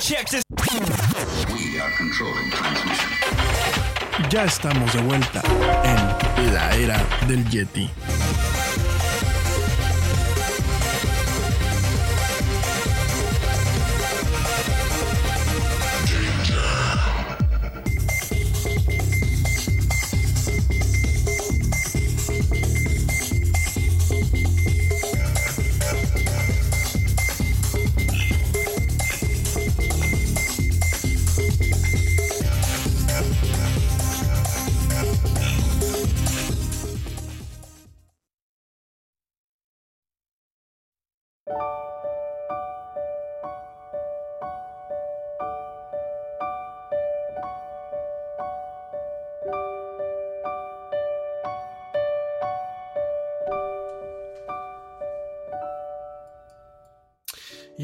check this. We are controlling transmission. Ya estamos de vuelta en la era del Yeti.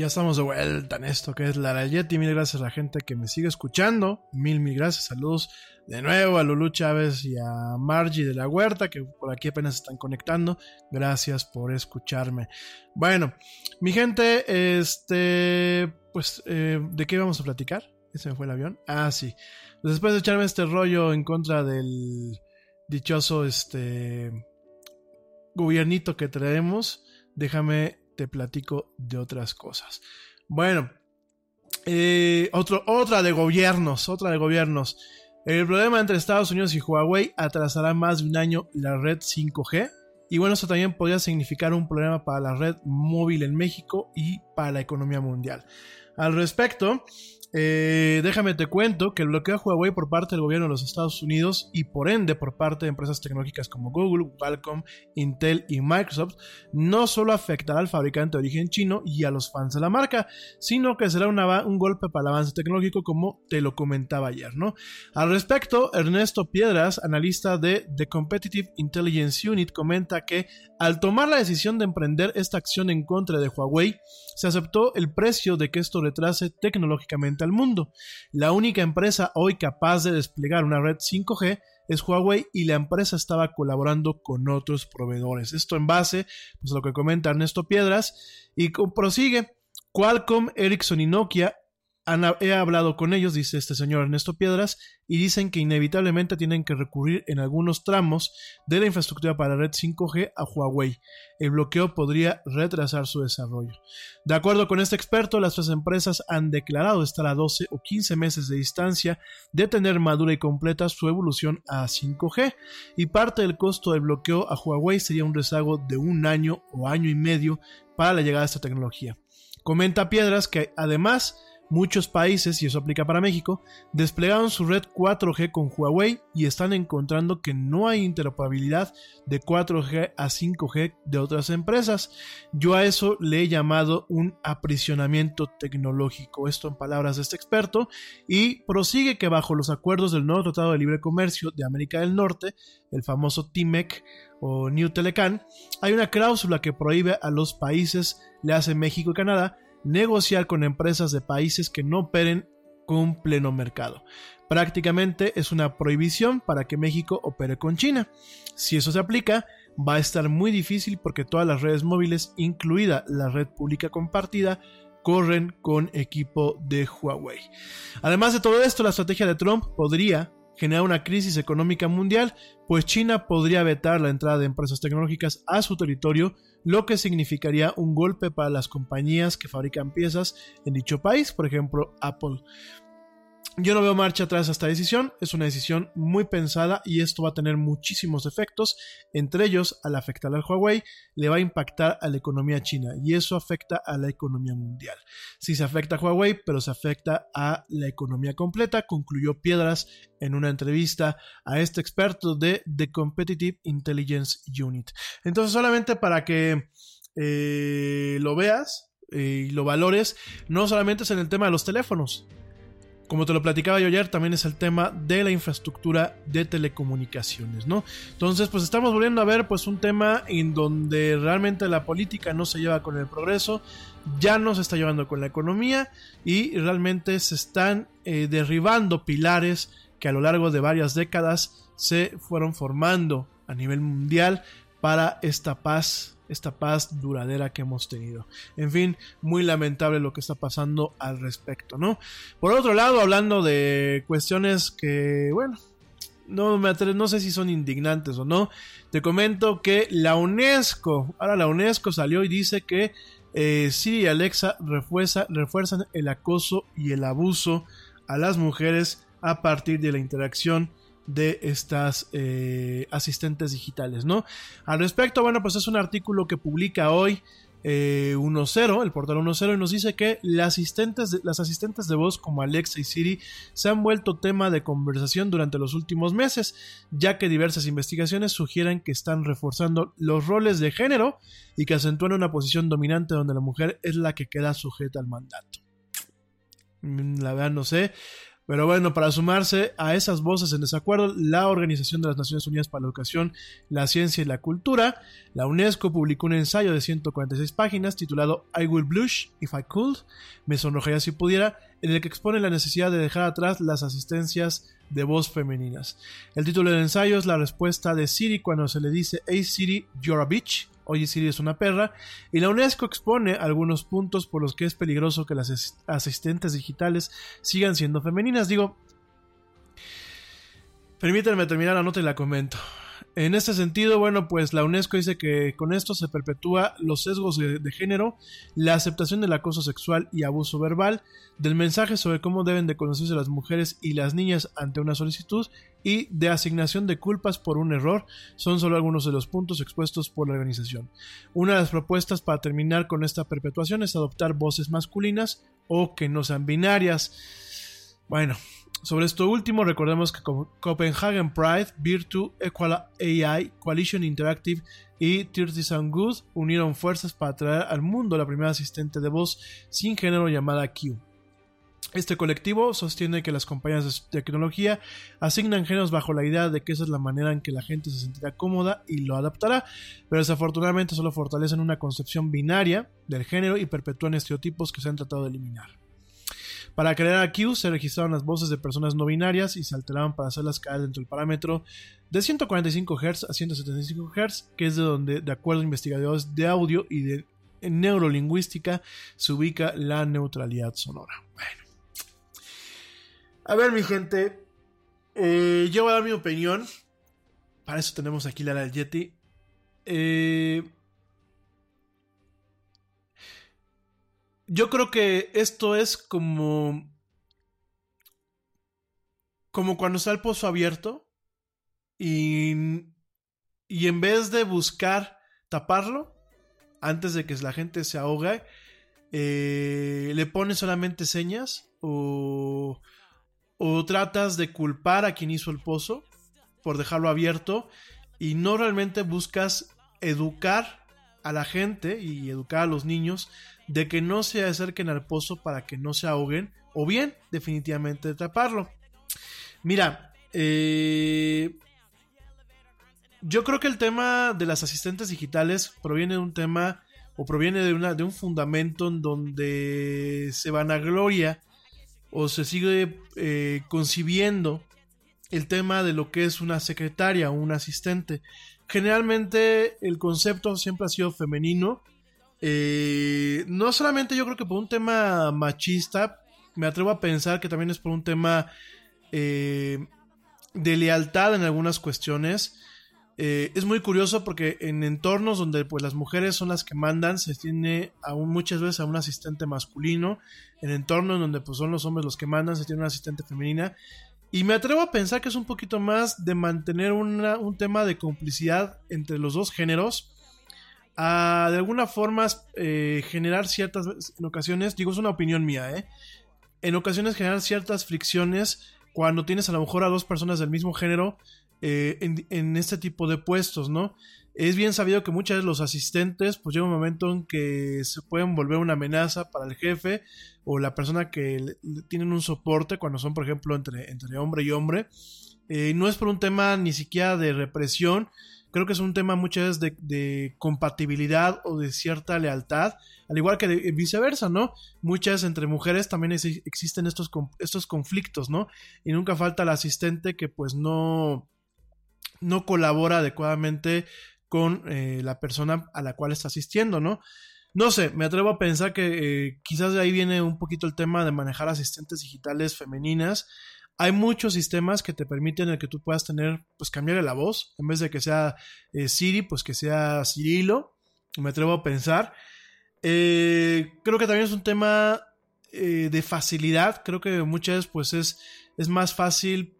Estamos de vuelta en esto que es la Yeti. Mil gracias a la gente que me sigue escuchando. Mil, mil gracias. Saludos de nuevo a Lulu Chávez y a Margie de la Huerta que por aquí apenas están conectando. Gracias por escucharme. Bueno, mi gente, este, pues, eh, ¿de qué vamos a platicar? Ese fue el avión. Ah, sí. Después de echarme este rollo en contra del dichoso, este, gobiernito que traemos, déjame te platico de otras cosas. Bueno, eh, otro, otra de gobiernos, otra de gobiernos. El problema entre Estados Unidos y Huawei atrasará más de un año la red 5G. Y bueno, eso también podría significar un problema para la red móvil en México y para la economía mundial. Al respecto, eh, déjame te cuento que el bloqueo a Huawei por parte del gobierno de los Estados Unidos y por ende por parte de empresas tecnológicas como Google, Qualcomm, Intel y Microsoft no solo afectará al fabricante de origen chino y a los fans de la marca, sino que será un golpe para el avance tecnológico como te lo comentaba ayer, ¿no? Al respecto, Ernesto Piedras, analista de The Competitive Intelligence Unit, comenta que al tomar la decisión de emprender esta acción en contra de Huawei, se aceptó el precio de que esto retrase tecnológicamente al mundo. La única empresa hoy capaz de desplegar una red 5G es Huawei y la empresa estaba colaborando con otros proveedores. Esto en base pues, a lo que comenta Ernesto Piedras y prosigue. Qualcomm, Ericsson y Nokia he hablado con ellos, dice este señor Ernesto Piedras, y dicen que inevitablemente tienen que recurrir en algunos tramos de la infraestructura para red 5G a Huawei. El bloqueo podría retrasar su desarrollo. De acuerdo con este experto, las tres empresas han declarado estar a 12 o 15 meses de distancia de tener madura y completa su evolución a 5G, y parte del costo del bloqueo a Huawei sería un rezago de un año o año y medio para la llegada de esta tecnología. Comenta Piedras que además Muchos países, y eso aplica para México, desplegaron su red 4G con Huawei y están encontrando que no hay interoperabilidad de 4G a 5G de otras empresas. Yo a eso le he llamado un aprisionamiento tecnológico, esto en palabras de este experto, y prosigue que bajo los acuerdos del nuevo Tratado de Libre Comercio de América del Norte, el famoso TIMEC o New Telecan, hay una cláusula que prohíbe a los países, le hace México y Canadá, negociar con empresas de países que no operen con pleno mercado. Prácticamente es una prohibición para que México opere con China. Si eso se aplica, va a estar muy difícil porque todas las redes móviles, incluida la red pública compartida, corren con equipo de Huawei. Además de todo esto, la estrategia de Trump podría generar una crisis económica mundial, pues China podría vetar la entrada de empresas tecnológicas a su territorio lo que significaría un golpe para las compañías que fabrican piezas en dicho país, por ejemplo Apple. Yo no veo marcha atrás a esta decisión, es una decisión muy pensada y esto va a tener muchísimos efectos, entre ellos al afectar al Huawei le va a impactar a la economía china y eso afecta a la economía mundial. Si se afecta a Huawei, pero se afecta a la economía completa, concluyó Piedras en una entrevista a este experto de The Competitive Intelligence Unit. Entonces solamente para que eh, lo veas eh, y lo valores, no solamente es en el tema de los teléfonos, como te lo platicaba yo ayer, también es el tema de la infraestructura de telecomunicaciones, ¿no? Entonces, pues estamos volviendo a ver pues un tema en donde realmente la política no se lleva con el progreso, ya no se está llevando con la economía y realmente se están eh, derribando pilares que a lo largo de varias décadas se fueron formando a nivel mundial para esta paz esta paz duradera que hemos tenido. En fin, muy lamentable lo que está pasando al respecto, ¿no? Por otro lado, hablando de cuestiones que, bueno, no me no sé si son indignantes o no, te comento que la UNESCO, ahora la UNESCO salió y dice que eh, Siri y Alexa refuerzan el acoso y el abuso a las mujeres a partir de la interacción de estas eh, asistentes digitales, ¿no? Al respecto, bueno, pues es un artículo que publica hoy eh, 1.0, el portal 1.0, y nos dice que las asistentes, de, las asistentes de voz como Alexa y Siri se han vuelto tema de conversación durante los últimos meses, ya que diversas investigaciones sugieren que están reforzando los roles de género y que acentúan una posición dominante donde la mujer es la que queda sujeta al mandato. Mm, la verdad no sé, Pero bueno, para sumarse a esas voces en desacuerdo, la Organización de las Naciones Unidas para la Educación, la Ciencia y la Cultura, la UNESCO publicó un ensayo de 146 páginas titulado I Will Blush If I Could, me sonrojaría si pudiera, en el que expone la necesidad de dejar atrás las asistencias de voz femeninas. El título del ensayo es la respuesta de Siri cuando se le dice Hey Siri, you're a bitch. Oye Siri es una perra. Y la UNESCO expone algunos puntos por los que es peligroso que las as- asistentes digitales sigan siendo femeninas. Digo, permítanme terminar la nota y la comento. En este sentido, bueno, pues la UNESCO dice que con esto se perpetúa los sesgos de, de género, la aceptación del acoso sexual y abuso verbal, del mensaje sobre cómo deben de conocerse las mujeres y las niñas ante una solicitud y de asignación de culpas por un error son solo algunos de los puntos expuestos por la organización. Una de las propuestas para terminar con esta perpetuación es adoptar voces masculinas o que no sean binarias. Bueno, sobre esto último, recordemos que Co- Copenhagen Pride, Virtue, Equal AI, Coalition Interactive y 30 Sound Good unieron fuerzas para traer al mundo la primera asistente de voz sin género llamada Q. Este colectivo sostiene que las compañías de tecnología asignan géneros bajo la idea de que esa es la manera en que la gente se sentirá cómoda y lo adaptará, pero desafortunadamente solo fortalecen una concepción binaria del género y perpetúan estereotipos que se han tratado de eliminar. Para crear a Q se registraron las voces de personas no binarias y se alteraban para hacerlas caer dentro del parámetro de 145 Hz a 175 Hz, que es de donde, de acuerdo a investigadores de audio y de neurolingüística, se ubica la neutralidad sonora. Bueno. A ver, mi gente, eh, yo voy a dar mi opinión. Para eso tenemos aquí la Yeti. Eh, yo creo que esto es como. Como cuando está el pozo abierto. Y. Y en vez de buscar taparlo. Antes de que la gente se ahogue. eh, le pones solamente señas. O. O tratas de culpar a quien hizo el pozo. Por dejarlo abierto. Y no realmente buscas educar a la gente y educar a los niños de que no se acerquen al pozo para que no se ahoguen o bien definitivamente taparlo. Mira, eh, yo creo que el tema de las asistentes digitales proviene de un tema o proviene de, una, de un fundamento en donde se vanagloria o se sigue eh, concibiendo el tema de lo que es una secretaria o un asistente. Generalmente el concepto siempre ha sido femenino. Eh, no solamente yo creo que por un tema machista, me atrevo a pensar que también es por un tema eh, de lealtad en algunas cuestiones. Eh, es muy curioso porque en entornos donde pues, las mujeres son las que mandan, se tiene aún muchas veces a un asistente masculino. En entornos donde pues, son los hombres los que mandan, se tiene una asistente femenina. Y me atrevo a pensar que es un poquito más de mantener un tema de complicidad entre los dos géneros. De alguna forma eh, generar ciertas, en ocasiones, digo es una opinión mía, ¿eh? en ocasiones generar ciertas fricciones cuando tienes a lo mejor a dos personas del mismo género eh, en, este tipo de puestos, ¿no? Es bien sabido que muchas veces los asistentes, pues llega un momento en que se pueden volver una amenaza para el jefe o la persona que le tienen un soporte cuando son, por ejemplo, entre, entre hombre y hombre. Eh, no es por un tema ni siquiera de represión, creo que es un tema muchas veces de, compatibilidad o de cierta lealtad, al igual que de- viceversa, ¿no? Muchas entre mujeres también existen estos, estos conflictos, ¿no? Y nunca falta el asistente que pues no, no colabora adecuadamente con eh, la persona a la cual está asistiendo, ¿no? No sé, me atrevo a pensar que eh, quizás de ahí viene un poquito el tema de manejar asistentes digitales femeninas. Hay muchos sistemas que te permiten el que tú puedas tener, pues cambiarle la voz, en vez de que sea eh, Siri, pues que sea Cirilo, me atrevo a pensar. Eh, creo que también es un tema eh, de facilidad, creo que muchas veces pues es, más fácil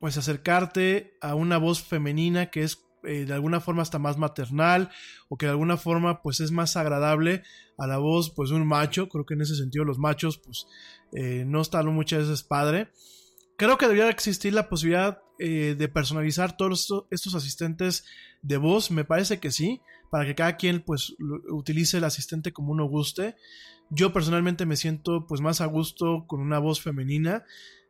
pues acercarte a una voz femenina que es de alguna forma hasta más maternal o que de alguna forma pues es más agradable a la voz pues de un macho, creo que en ese sentido los machos pues no están muchas veces padre. Creo que debería existir la posibilidad eh, de personalizar todos estos, asistentes de voz, me parece que sí, para que cada quien pues utilice el asistente como uno guste. Yo personalmente me siento pues más a gusto con una voz femenina.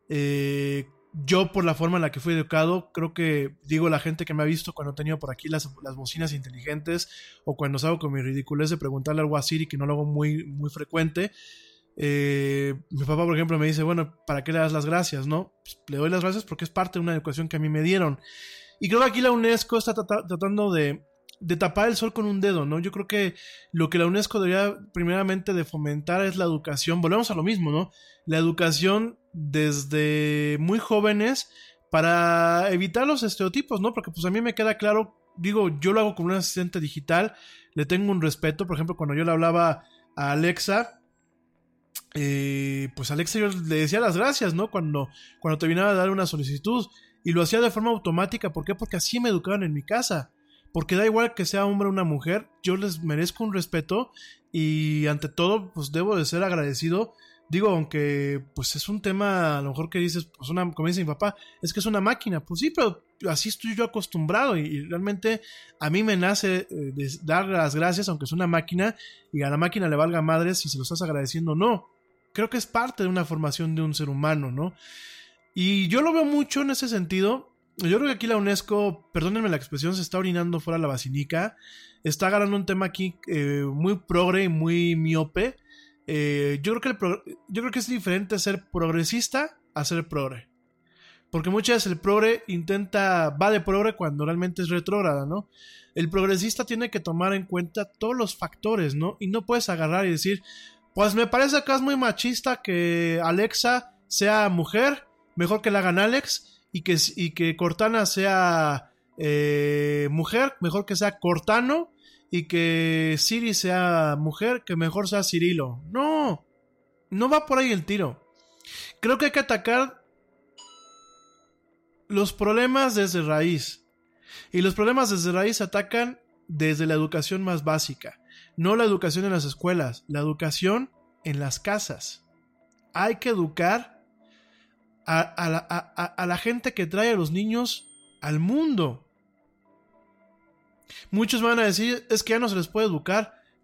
Eh, yo por la forma en la que fui educado, creo que digo la gente que me ha visto cuando he tenido por aquí las, las bocinas inteligentes o cuando salgo con mi ridiculez de preguntarle algo a Siri que no lo hago muy, muy frecuente. Eh, mi papá, por ejemplo, me dice, bueno, ¿para qué le das las gracias? No, Pues, le doy las gracias porque es parte de una educación que a mí me dieron. Y creo que aquí la UNESCO está trata- tratando de, de tapar el sol con un dedo, ¿no? Yo creo que lo que la UNESCO debería primeramente de fomentar es la educación. Volvemos a lo mismo, ¿no? La educación desde muy jóvenes para evitar los estereotipos, ¿no? Porque pues a mí me queda claro, digo, yo lo hago con un asistente digital, le tengo un respeto, por ejemplo, cuando yo le hablaba a Alexa, eh, pues Alexa yo le decía las gracias, ¿no? Cuando, cuando terminaba de dar una solicitud. Y lo hacía de forma automática. ¿Por qué? Porque así me educaron en mi casa. Porque da igual que sea hombre o una mujer, yo les merezco un respeto y ante todo, pues debo de ser agradecido. Digo, aunque pues es un tema, a lo mejor que dices, pues una, como dice mi papá, es que es una máquina. Pues sí, pero así estoy yo acostumbrado y, realmente a mí me nace eh, dar las gracias, aunque es una máquina, y a la máquina le valga madre si se lo estás agradeciendo o no. Creo que es parte de una formación de un ser humano, ¿no? Y yo lo veo mucho en ese sentido. Yo creo que aquí la UNESCO, perdónenme la expresión, se está orinando fuera la vacinica. Está agarrando un tema aquí eh, muy progre y muy miope. Eh, yo, creo que el yo creo que es diferente ser progresista a ser progre. Porque muchas veces el progre intenta, va de progre cuando realmente es retrógrada, ¿no? El progresista tiene que tomar en cuenta todos los factores, ¿no? Y no puedes agarrar y decir, pues me parece que es muy machista que Alexa sea mujer, mejor que la hagan Alex, y que, y que Cortana sea eh, mujer, mejor que sea Cortano, y que Siri sea mujer, que mejor sea Cirilo. No, no va por ahí el tiro. Creo que hay que atacar los problemas desde raíz. Y los problemas desde raíz atacan desde la educación más básica. No la educación en las escuelas, la educación en las casas. Hay que educar a, la, la gente que trae a los niños al mundo. Muchos van a decir, es que ya no se les puede educar.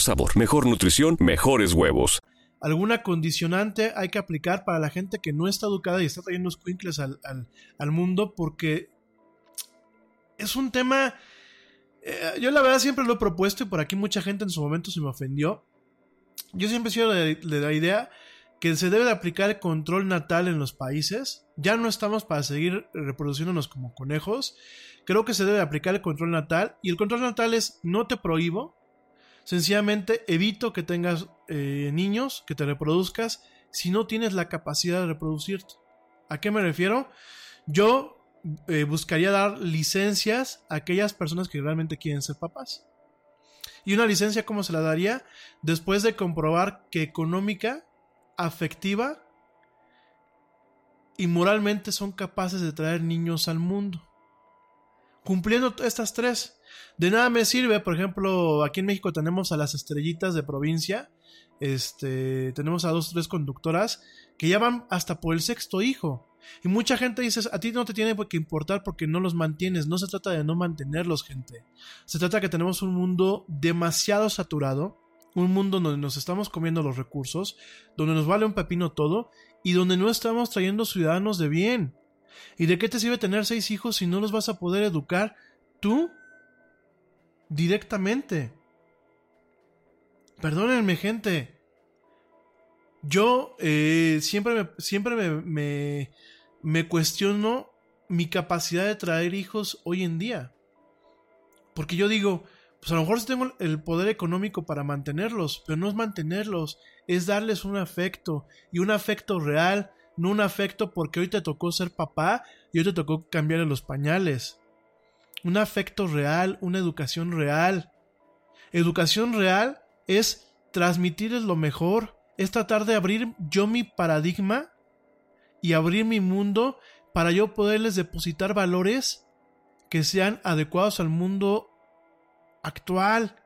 sabor, mejor nutrición, mejores huevos. alguna condicionante hay que aplicar para la gente que no está educada y está trayendo squinkles al, al, al mundo porque es un tema... eh, yo la verdad siempre lo he propuesto y por aquí mucha gente en su momento se me ofendió. Yo siempre he sido de, de la idea que se debe de aplicar el control natal en los países. Ya no estamos para seguir reproduciéndonos como conejos. Creo que se debe de aplicar el control natal y el control natal es no te prohíbo, Sencillamente evito que tengas eh, niños, que te reproduzcas, si no tienes la capacidad de reproducirte. ¿A qué me refiero? Yo eh, buscaría dar licencias a aquellas personas que realmente quieren ser papás. ¿Y una licencia cómo se la daría? Después de comprobar que económica, afectiva y moralmente son capaces de traer niños al mundo. Cumpliendo estas tres. De nada me sirve, por ejemplo, aquí en México tenemos a las estrellitas de provincia. Este, tenemos a dos o tres conductoras que ya van hasta por el sexto hijo. Y mucha gente dice, a ti no te tiene que importar porque no los mantienes. No se trata de no mantenerlos, gente. Se trata de que tenemos un mundo demasiado saturado. Un mundo donde nos estamos comiendo los recursos, donde nos vale un pepino todo y donde no estamos trayendo ciudadanos de bien. ¿Y de qué te sirve tener seis hijos si no los vas a poder educar tú directamente? Perdónenme, gente. Yo eh, siempre, me, siempre me, me, cuestiono mi capacidad de traer hijos hoy en día. Porque yo digo, pues a lo mejor tengo el poder económico para mantenerlos, pero no es mantenerlos, es darles un afecto y un afecto real, no un afecto porque hoy te tocó ser papá y hoy te tocó cambiarle los pañales. Un afecto real, una educación real. Educación real es transmitirles lo mejor, es tratar de abrir yo mi paradigma y abrir mi mundo para yo poderles depositar valores que sean adecuados al mundo actual.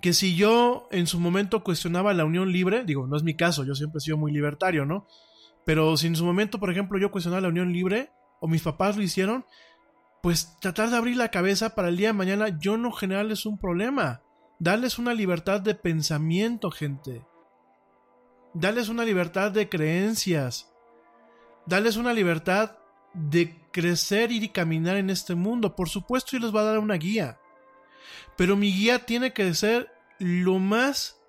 Que si yo en su momento cuestionaba la unión libre, digo, no es mi caso, yo siempre he sido muy libertario, ¿no? Pero si en su momento, por ejemplo, yo cuestionaba la unión libre, o mis papás lo hicieron, pues tratar de abrir la cabeza para el día de mañana yo no generarles un problema. Darles una libertad de pensamiento, gente. Darles una libertad de creencias. Darles una libertad de crecer y caminar en este mundo. Por supuesto, yo les voy a dar una guía. Pero mi guía tiene que ser lo más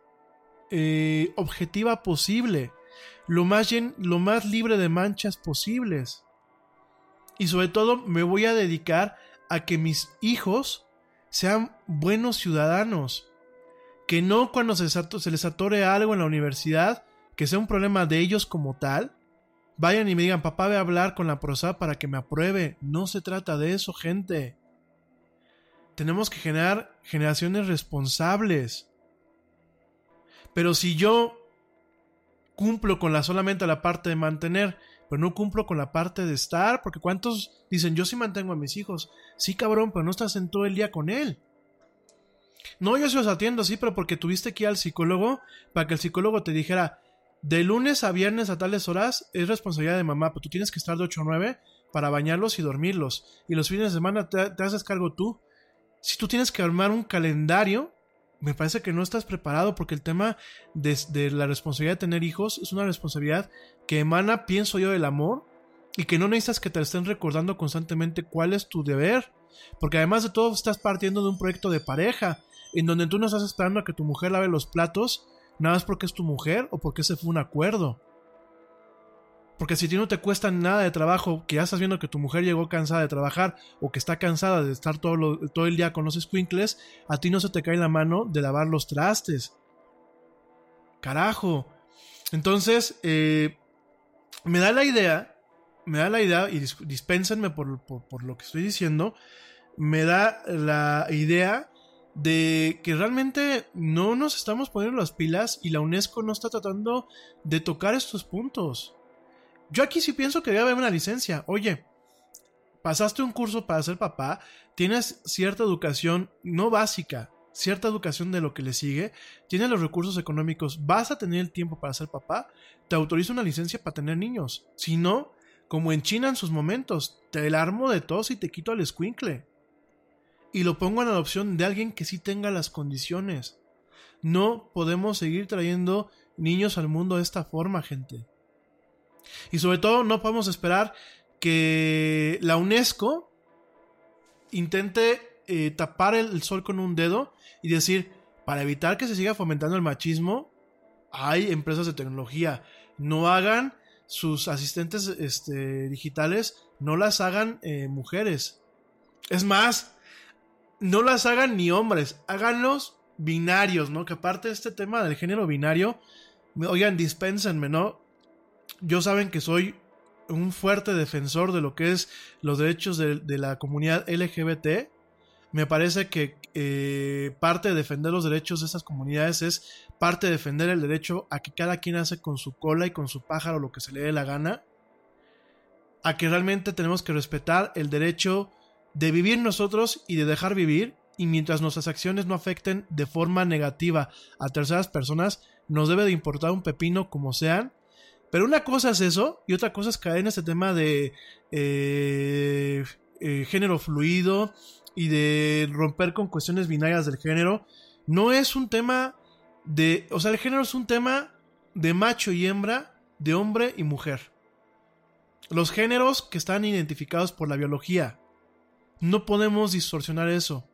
eh, objetiva posible. Lo más, lo más libre de manchas posibles. Y sobre todo me voy a dedicar a que mis hijos sean buenos ciudadanos. Que no cuando se, les atore algo en la universidad, que sea un problema de ellos como tal, vayan y me digan, papá, voy a hablar con la prosa para que me apruebe. No se trata de eso, gente. Tenemos que generar generaciones responsables. Pero si yo cumplo con la solamente la parte de mantener, pero no cumplo con la parte de estar, porque cuántos dicen, yo sí mantengo a mis hijos. Sí, cabrón, pero no estás en todo el día con él. No, yo sí los atiendo, sí, pero porque tuviste que ir al psicólogo para que el psicólogo te dijera, de lunes a viernes a tales horas es responsabilidad de mamá, pero tú tienes que estar de 8 a 9 para bañarlos y dormirlos. Y los fines de semana te, haces cargo tú. Si tú tienes que armar un calendario, me parece que no estás preparado porque el tema de, la responsabilidad de tener hijos es una responsabilidad que emana, pienso yo, del amor y que no necesitas que te estén recordando constantemente cuál es tu deber. Porque además de todo estás partiendo de un proyecto de pareja en donde tú no estás esperando a que tu mujer lave los platos nada más porque es tu mujer o porque ese fue un acuerdo. Porque si a ti no te cuesta nada de trabajo, que ya estás viendo que tu mujer llegó cansada de trabajar o que está cansada de estar todo, todo el día con los squinkles, a ti no se te cae la mano de lavar los trastes. Carajo. Entonces, eh, me da la idea, me da la idea, y dispénsenme por, por lo que estoy diciendo, me da la idea de que realmente no nos estamos poniendo las pilas y la UNESCO no está tratando de tocar estos puntos. Yo aquí sí pienso que debe haber una licencia. Oye, pasaste un curso para ser papá, tienes cierta educación no básica, cierta educación de lo que le sigue, tienes los recursos económicos, vas a tener el tiempo para ser papá, te autorizo una licencia para tener niños. Si no, como en China en sus momentos, te el armo de tos y te quito al escuincle y lo pongo en adopción de alguien que sí tenga las condiciones. No podemos seguir trayendo niños al mundo de esta forma, gente. Y sobre todo no podemos esperar que la UNESCO intente eh, tapar el, sol con un dedo y decir, para evitar que se siga fomentando el machismo, hay empresas de tecnología. No hagan sus asistentes este, digitales, no las hagan eh, mujeres. Es más, no las hagan ni hombres, háganlos binarios, ¿no? Que aparte de este tema del género binario, oigan, dispénsenme, ¿no? Yo saben que soy un fuerte defensor de lo que es los derechos de, la comunidad LGBT. Me parece que eh, parte de defender los derechos de esas comunidades es parte de defender el derecho a que cada quien hace con su cola y con su pájaro lo que se le dé la gana. A que realmente tenemos que respetar el derecho de vivir nosotros y de dejar vivir, y mientras nuestras acciones no afecten de forma negativa a terceras personas, nos debe de importar un pepino como sean. Pero una cosa es eso, y otra cosa es caer en este tema de eh, eh, género fluido y de romper con cuestiones binarias del género. No es un tema de. O sea, el género es un tema de macho y hembra, de hombre y mujer. Los géneros que están identificados por la biología, no podemos distorsionar eso.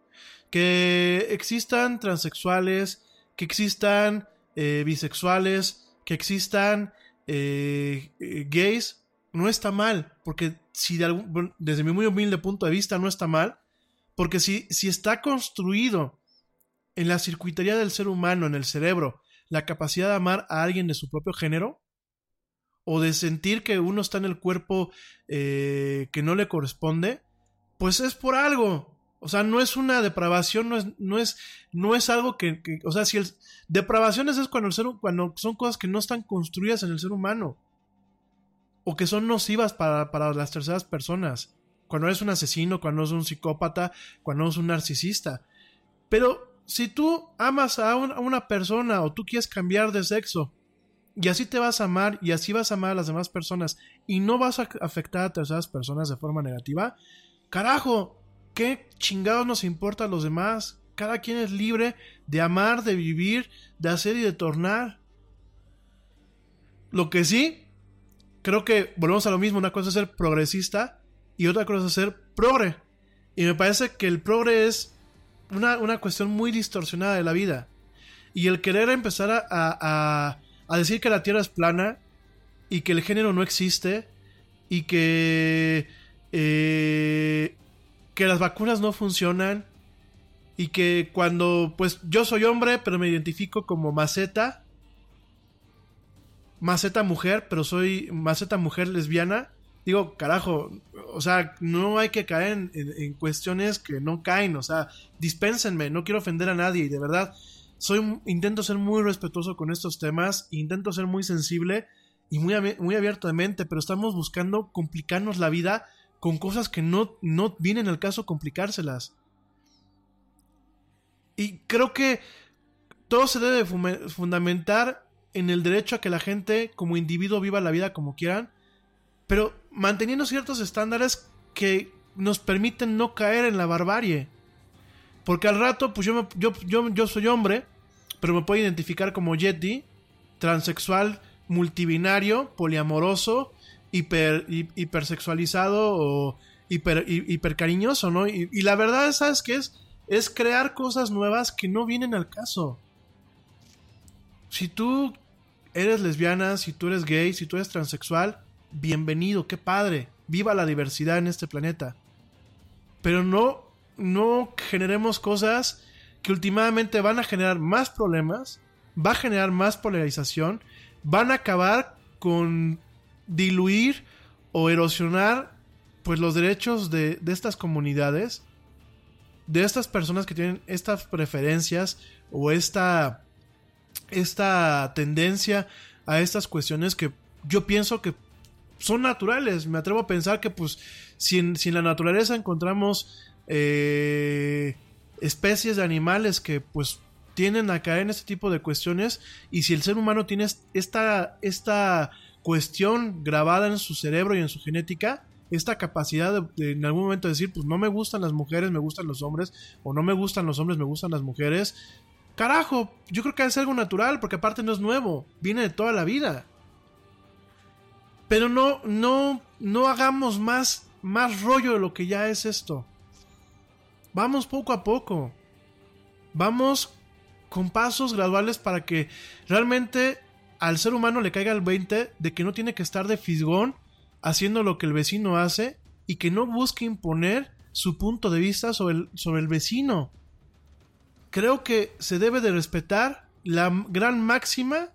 Que existan transexuales, que existan eh, bisexuales, que existan eh, eh, gays, no está mal, porque si desde mi muy humilde punto de vista no está mal, porque si, si está construido en la circuitería del ser humano, en el cerebro, la capacidad de amar a alguien de su propio género, o de sentir que uno está en el cuerpo que no le corresponde, pues es por algo. O sea, no es una depravación, no es, no es, no es algo que, o sea, si el depravaciones es cuando el ser, cuando son cosas que no están construidas en el ser humano. o que son nocivas para, para las terceras personas. Cuando eres un asesino, cuando eres un psicópata, cuando eres un narcisista. Pero si tú amas a, a una persona o tú quieres cambiar de sexo y así te vas a amar y así vas a amar a las demás personas y no vas a afectar a terceras personas de forma negativa, carajo, ¿qué chingados nos importa a los demás? Cada quien es libre de amar, de vivir, de hacer y de tornar. Lo que sí, creo que volvemos a lo mismo, una cosa es ser progresista y otra cosa es ser progre. Y me parece que el progre es una, una cuestión muy distorsionada de la vida. Y el querer empezar a, a- a- decir que la Tierra es plana y que el género no existe y que, eh, que las vacunas no funcionan y que cuando pues yo soy hombre pero me identifico como maceta, maceta mujer, pero soy maceta mujer lesbiana. Digo, carajo, o sea, no hay que caer en, en- cuestiones que no caen, o sea, dispénsenme, no quiero ofender a nadie, y de verdad, soy, intento ser muy respetuoso con estos temas, intento ser muy sensible y muy, muy abierto de mente, pero estamos buscando complicarnos la vida con cosas que no, no vienen al caso complicárselas. Y creo que todo se debe fundamentar en el derecho a que la gente como individuo viva la vida como quieran, pero manteniendo ciertos estándares que nos permiten no caer en la barbarie. Porque al rato, pues yo, me- yo, yo, yo soy hombre, pero me puedo identificar como Yeti, transexual, multibinario, poliamoroso, hiper, hi- hipersexualizado o hiper, hi- hipercariñoso, ¿no? Y, y la verdad, ¿sabes qué es? Es crear cosas nuevas que no vienen al caso. Si tú eres lesbiana, si tú eres gay, si tú eres transexual, bienvenido, qué padre. Viva la diversidad en este planeta. Pero no, no generemos cosas que últimamente van a generar más problemas, va a generar más polarización, van a acabar con diluir o erosionar pues los derechos de, de estas comunidades, de estas personas que tienen estas preferencias o esta, esta tendencia a estas cuestiones que yo pienso que son naturales. Me atrevo a pensar que, pues, si en, si en la naturaleza encontramos eh, especies de animales que, pues, tienden a caer en este tipo de cuestiones, y si el ser humano tiene est- esta, esta cuestión grabada en su cerebro y en su genética, esta capacidad de, en algún momento decir, pues no me gustan las mujeres, me gustan los hombres, o no me gustan los hombres, me gustan las mujeres. Carajo, yo creo que es algo natural, porque aparte no es nuevo, viene de toda la vida. Pero no, no, no hagamos más, más rollo de lo que ya es esto. Vamos poco a poco. Vamos con pasos graduales para que realmente al ser humano le caiga el 20 de que no tiene que estar de fisgón haciendo lo que el vecino hace y que no busque imponer su punto de vista sobre el, sobre el vecino. Creo que se debe de respetar la gran máxima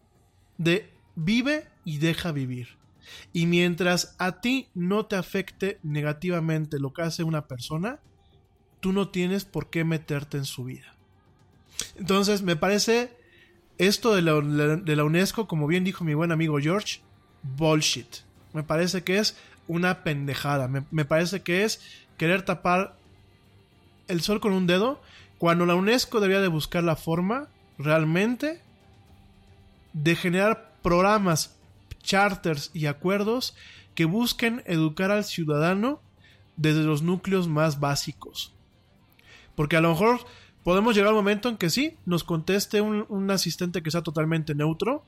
de vive y deja vivir. Y mientras a ti no te afecte negativamente lo que hace una persona, tú no tienes por qué meterte en su vida. Entonces, me parece esto de la, de la UNESCO, como bien dijo mi buen amigo George, bullshit. Me parece que es una pendejada. Me, me parece que es querer tapar el sol con un dedo cuando la UNESCO debería de buscar la forma realmente de generar programas, charters y acuerdos que busquen educar al ciudadano desde los núcleos más básicos. Porque a lo mejor podemos llegar al momento en que sí, nos conteste un, asistente que sea totalmente neutro,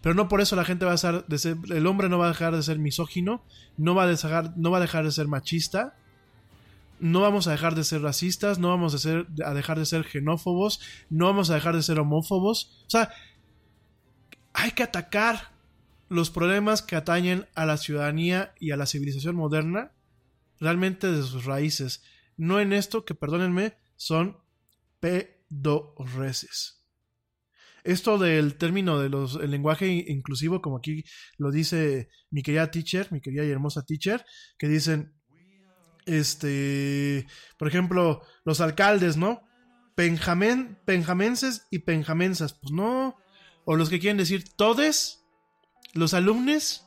pero no por eso la gente va a ser, de ser, el hombre no va a dejar de ser misógino, no va a dejar, no va a dejar de ser machista, no vamos a dejar de ser racistas, no vamos a, ser, a dejar de ser xenófobos, no vamos a dejar de ser homófobos. O sea, hay que atacar los problemas que atañen a la ciudadanía y a la civilización moderna realmente de sus raíces. No en esto que, perdónenme, son pedorreces. Esto del término de los el lenguaje inclusivo, como aquí lo dice mi querida teacher, mi querida y hermosa teacher, que dicen, este, por ejemplo, los alcaldes, ¿no? Penjamen, penjamenses y penjamensas, pues no. O los que quieren decir todes, los alumnos.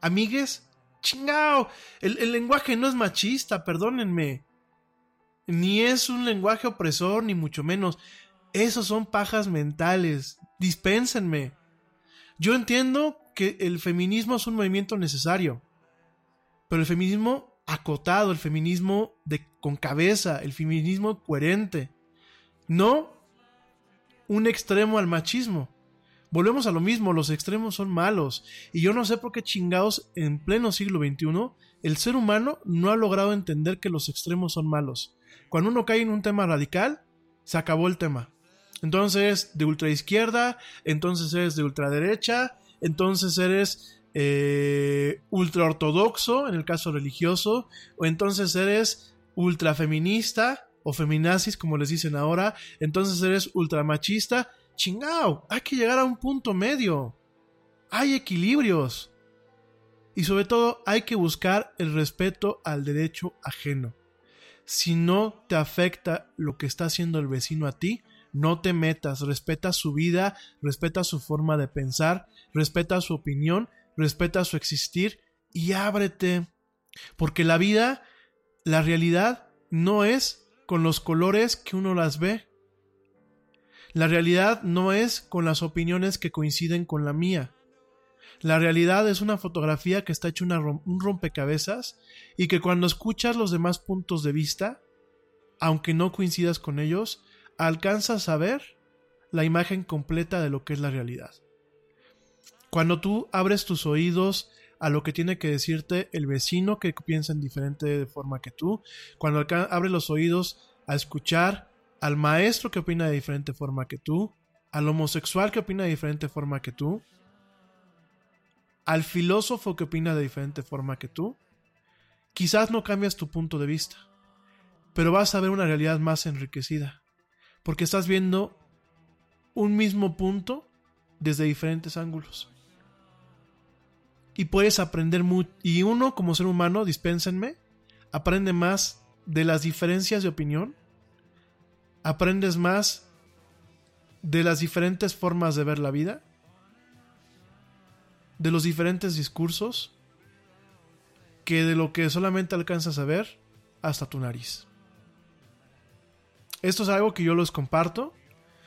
Amigues, chingao. El, el lenguaje no es machista, perdónenme. Ni es un lenguaje opresor, ni mucho menos. Esos son pajas mentales. Dispénsenme. Yo entiendo que el feminismo es un movimiento necesario. Pero el feminismo acotado, el feminismo de, con cabeza, el feminismo coherente. No un extremo al machismo. Volvemos a lo mismo, los extremos son malos. Y yo no sé por qué chingados en pleno siglo XXI el ser humano no ha logrado entender que los extremos son malos. Cuando uno cae en un tema radical, se acabó el tema. Entonces, de ultraizquierda, entonces eres de ultraderecha, entonces eres eh, ultra ortodoxo, en el caso religioso, o entonces eres ultrafeminista o feminazis, como les dicen ahora, entonces eres ultramachista. Chingao, hay que llegar a un punto medio. Hay equilibrios. Y sobre todo hay que buscar el respeto al derecho ajeno. Si no te afecta lo que está haciendo el vecino a ti, no te metas, respeta su vida, respeta su forma de pensar, respeta su opinión, respeta su existir y ábrete. Porque la vida, la realidad, no es con los colores que uno las ve. La realidad no es con las opiniones que coinciden con la mía. La realidad es una fotografía que está hecha un rompecabezas y que cuando escuchas los demás puntos de vista, aunque no coincidas con ellos, alcanzas a ver la imagen completa de lo que es la realidad. Cuando tú abres tus oídos a lo que tiene que decirte el vecino que piensa en diferente forma que tú, cuando abres los oídos a escuchar al maestro que opina de diferente forma que tú, al homosexual que opina de diferente forma que tú, al filósofo que opina de diferente forma que tú, quizás no cambias tu punto de vista, pero vas a ver una realidad más enriquecida, porque estás viendo un mismo punto desde diferentes ángulos. Y puedes aprender mucho. Y uno, como ser humano, dispénsenme, aprende más de las diferencias de opinión. Aprendes más de las diferentes formas de ver la vida. De los diferentes discursos. Que de lo que solamente alcanzas a ver hasta tu nariz. Esto es algo que yo los comparto.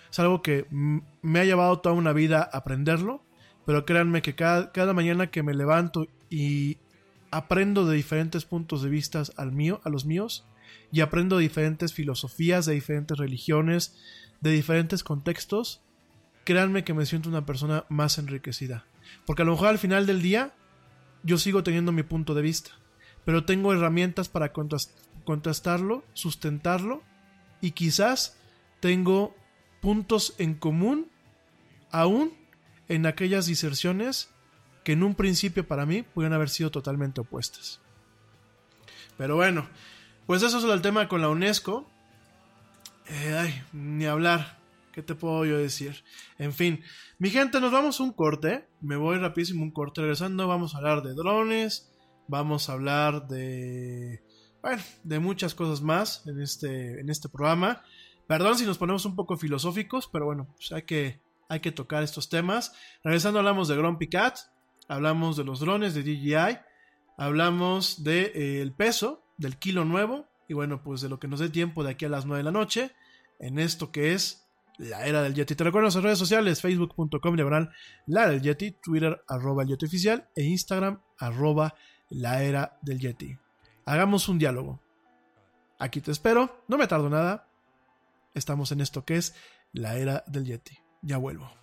Es algo que me ha llevado toda una vida aprenderlo. Pero créanme que cada, cada mañana que me levanto y aprendo de diferentes puntos de vista al mío, a los míos, y aprendo de diferentes filosofías, de diferentes religiones, de diferentes contextos, créanme que me siento una persona más enriquecida. Porque a lo mejor al final del día yo sigo teniendo mi punto de vista, pero tengo herramientas para contrastarlo, sustentarlo y quizás tengo puntos en común aún en aquellas diserciones que en un principio para mí pudieron haber sido totalmente opuestas. Pero bueno, pues eso es el tema con la UNESCO. Eh, ay, ni hablar. ¿Qué te puedo yo decir? En fin, mi gente, nos vamos a un corte. Me voy rapidísimo un corte. Regresando, vamos a hablar de drones. Vamos a hablar de bueno, de muchas cosas más en este, en este programa. Perdón si nos ponemos un poco filosóficos, pero bueno, pues hay que, hay que tocar estos temas. Regresando hablamos de Grumpy Cat, hablamos de los drones de DJI, hablamos del de, eh, peso, del kilo nuevo, y bueno, pues de lo que nos dé tiempo de aquí a las 9 de la noche, en esto que es la era del Yeti. Te recuerdo nuestras redes sociales, facebook.com diagonal la del Yeti, Twitter arroba el Yeti oficial e Instagram arroba la era del Yeti. Hagamos un diálogo. Aquí te espero, no me tardo nada. Estamos en esto que es la era del Yeti. Ya vuelvo.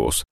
La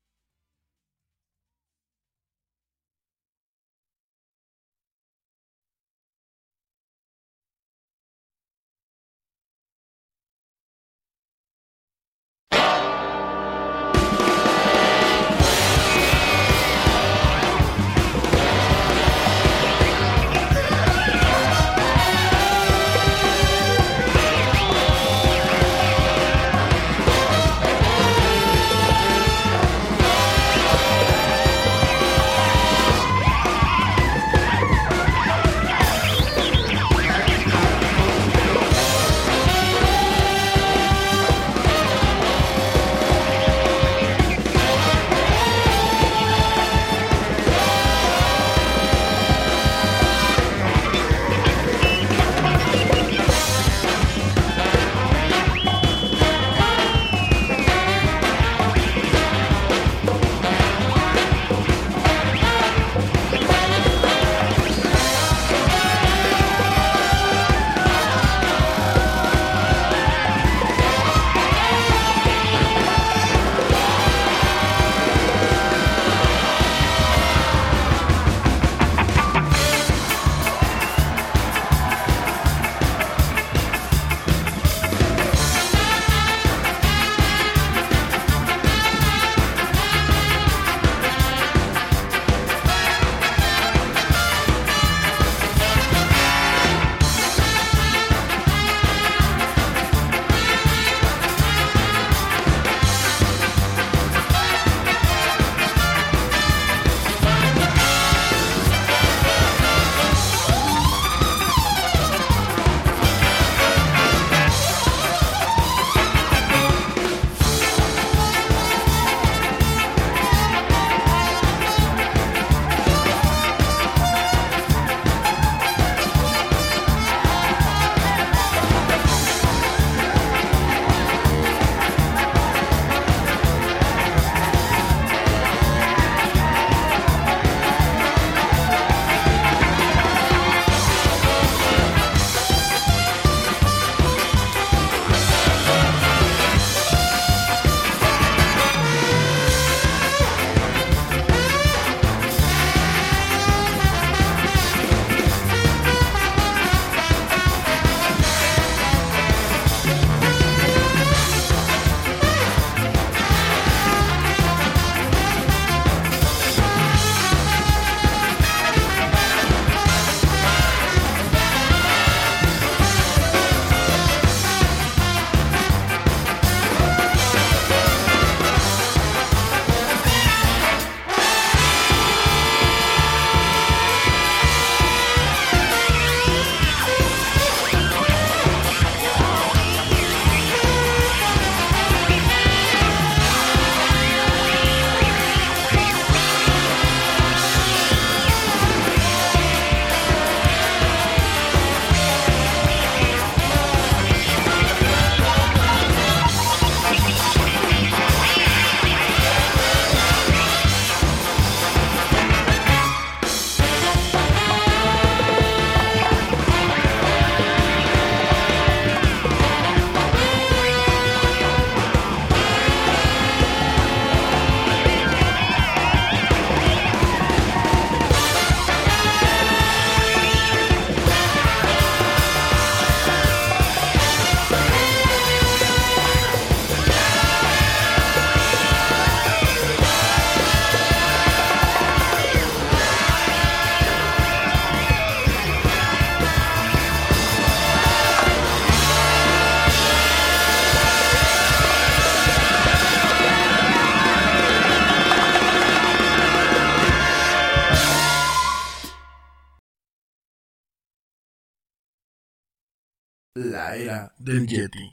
era del Yeti.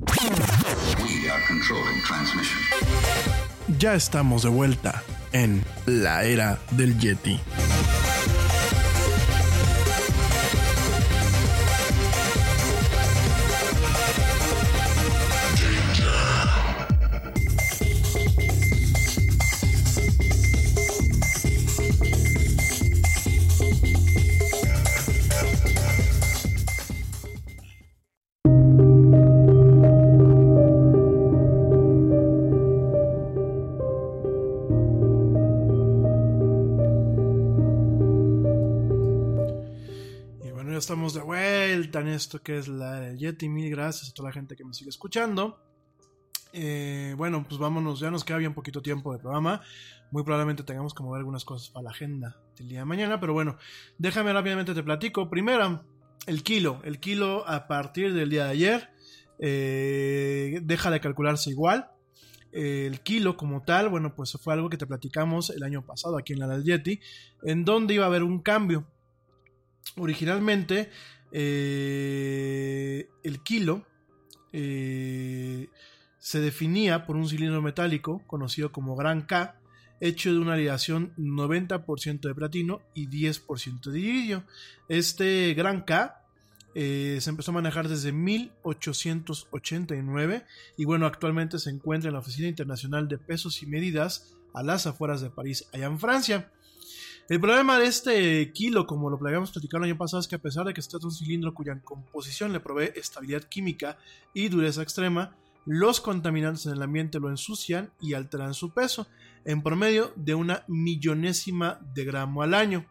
We are controlling transmission. Ya estamos de vuelta en la era del Yeti. En esto que es la era Yeti. Mil gracias a toda la gente que me sigue escuchando. Eh, bueno, pues vámonos, ya nos queda bien poquito tiempo de programa. Muy probablemente tengamos que mover algunas cosas para la agenda del día de mañana, pero bueno, déjame rápidamente te platico. Primero, el kilo. El kilo a partir del día de ayer eh, deja de calcularse igual. El kilo como tal, bueno, pues fue algo que te platicamos el año pasado aquí en la Yeti, en donde iba a haber un cambio. Originalmente, eh, el kilo eh, se definía por un cilindro metálico conocido como Gran K, hecho de una aleación 90% de platino y 10% de iridio. Este Gran K eh, se empezó a manejar desde 1889 y bueno, actualmente se encuentra en la Oficina Internacional de Pesos y Medidas a las afueras de París, allá en Francia. El problema de este kilo, como lo habíamos platicado el año pasado, es que a pesar de que se trata de un cilindro cuya composición le provee estabilidad química y dureza extrema, los contaminantes en el ambiente lo ensucian y alteran su peso, en promedio de una millonésima de gramo al año.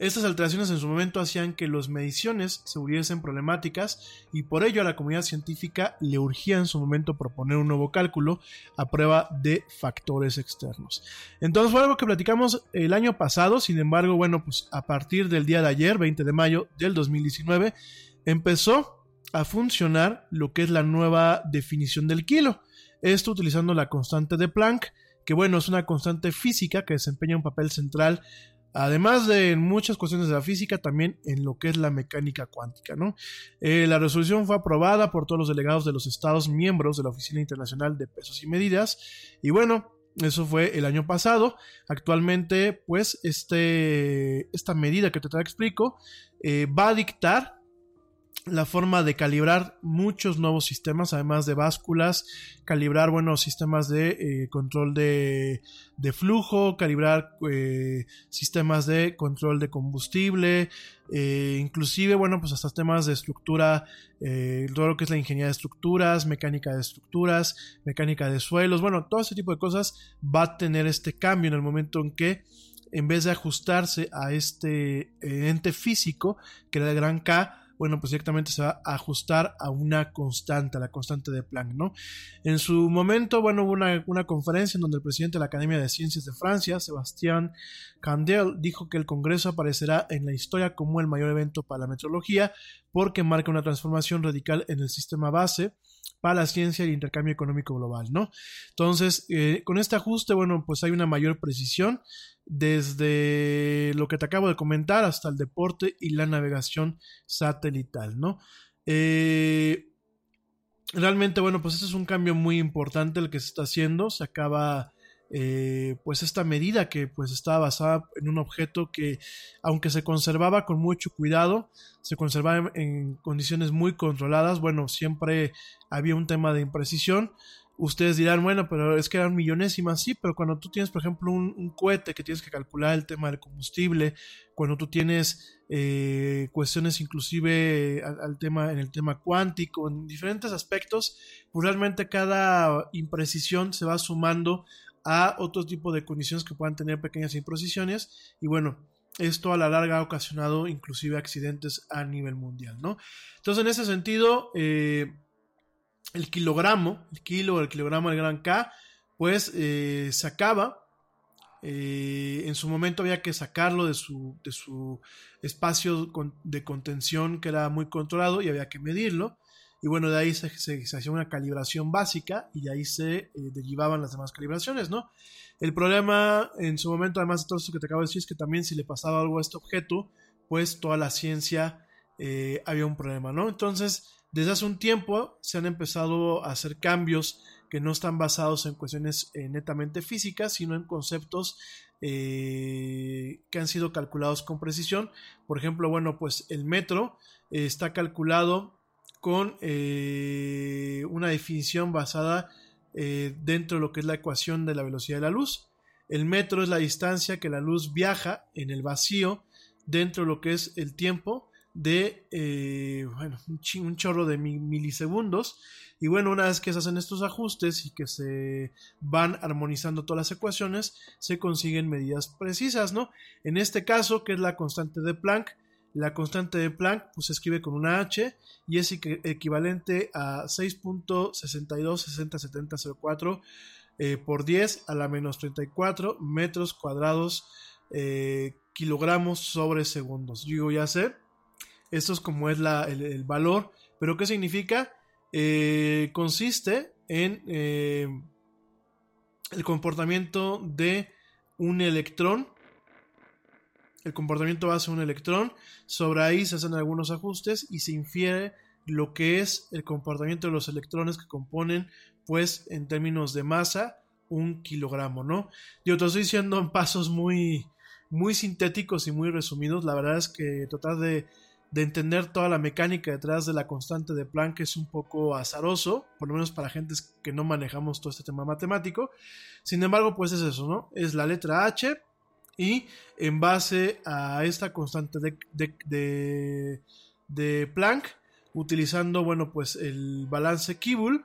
Estas alteraciones en su momento hacían que las mediciones se volviesen problemáticas y por ello a la comunidad científica le urgía en su momento proponer un nuevo cálculo a prueba de factores externos. Entonces fue algo que platicamos el año pasado, sin embargo, bueno, pues a partir del día de ayer, 20 de mayo del 2019, empezó a funcionar lo que es la nueva definición del kilo. Esto utilizando la constante de Planck, que bueno, es una constante física que desempeña un papel central Además de en muchas cuestiones de la física, también en lo que es la mecánica cuántica, ¿no? Eh, la resolución fue aprobada por todos los delegados de los estados miembros de la Oficina Internacional de Pesos y Medidas. Y bueno, eso fue el año pasado. Actualmente, pues, este, esta medida que te, explico eh, va a dictar la forma de calibrar muchos nuevos sistemas, además de básculas, calibrar buenos sistemas de eh, control de, de, flujo, calibrar eh, sistemas de control de combustible, eh, inclusive, bueno, pues hasta temas de estructura, todo lo que es la ingeniería de estructuras, mecánica de estructuras, mecánica de suelos, bueno, todo ese tipo de cosas va a tener este cambio en el momento en que en vez de ajustarse a este ente físico, que era el gran K, bueno, pues directamente se va a ajustar a una constante, a la constante de Planck, ¿no? En su momento, bueno, hubo una, una conferencia en donde el presidente de la Academia de Ciencias de Francia, Sebastián Candel, dijo que el Congreso aparecerá en la historia como el mayor evento para la meteorología porque marca una transformación radical en el sistema base para la ciencia y el intercambio económico global, ¿no? Entonces, eh, con este ajuste, bueno, pues hay una mayor precisión desde lo que te acabo de comentar hasta el deporte y la navegación satelital, ¿no? Eh, realmente, bueno, pues este es un cambio muy importante el que se está haciendo, se acaba... Eh, pues esta medida que pues estaba basada en un objeto que aunque se conservaba con mucho cuidado se conservaba en, en, condiciones muy controladas bueno siempre había un tema de imprecisión ustedes dirán bueno pero es que eran millonésimas sí pero cuando tú tienes por ejemplo un, cohete que tienes que calcular el tema del combustible cuando tú tienes eh, cuestiones inclusive al, al, tema en el tema cuántico en diferentes aspectos pues realmente cada imprecisión se va sumando a otro tipo de condiciones que puedan tener pequeñas imprecisiones y bueno, esto a la larga ha ocasionado inclusive accidentes a nivel mundial, ¿no? Entonces en ese sentido, eh, el kilogramo, el kilo, el kilogramo del gran K, pues eh, se acaba. Eh, en su momento había que sacarlo de su, de su espacio de contención que era muy controlado y había que medirlo y bueno, de ahí se, se, se hacía una calibración básica y de ahí se eh, derivaban las demás calibraciones, ¿no? El problema en su momento, además de todo esto que te acabo de decir, es que también si le pasaba algo a este objeto, pues toda la ciencia había un problema, ¿no? Entonces, desde hace un tiempo se han empezado a hacer cambios que no están basados en cuestiones eh, netamente físicas, sino en conceptos eh, que han sido calculados con precisión. Por ejemplo, bueno, pues el metro está calculado con eh, una definición basada dentro de lo que es la ecuación de la velocidad de la luz. El metro es la distancia que la luz viaja en el vacío dentro de lo que es el tiempo de eh, bueno, un, chorro de mi- milisegundos. Y bueno, una vez que se hacen estos ajustes y que se van armonizando todas las ecuaciones, se consiguen medidas precisas, ¿no? En este caso, que es la constante de Planck, la constante de Planck pues, se escribe con una H y es equi- equivalente a 6.62607004 eh, por 10 a la menos 34 metros cuadrados eh, kilogramos sobre segundos. Yo ya sé, esto es como es la- el, valor, pero ¿qué significa? Eh, consiste en eh, el comportamiento de un electrón el comportamiento base de un electrón. Sobre ahí se hacen algunos ajustes y se infiere lo que es el comportamiento de los electrones que componen, pues, en términos de masa, un kilogramo, ¿no? Yo te estoy diciendo en pasos muy, muy sintéticos y muy resumidos. La verdad es que tratar de, de entender toda la mecánica detrás de la constante de Planck es un poco azaroso, por lo menos para gentes que no manejamos todo este tema matemático. Sin embargo, pues es eso, ¿no? Es la letra H y en base a esta constante de, de, Planck, utilizando, bueno, pues el balance Kibble,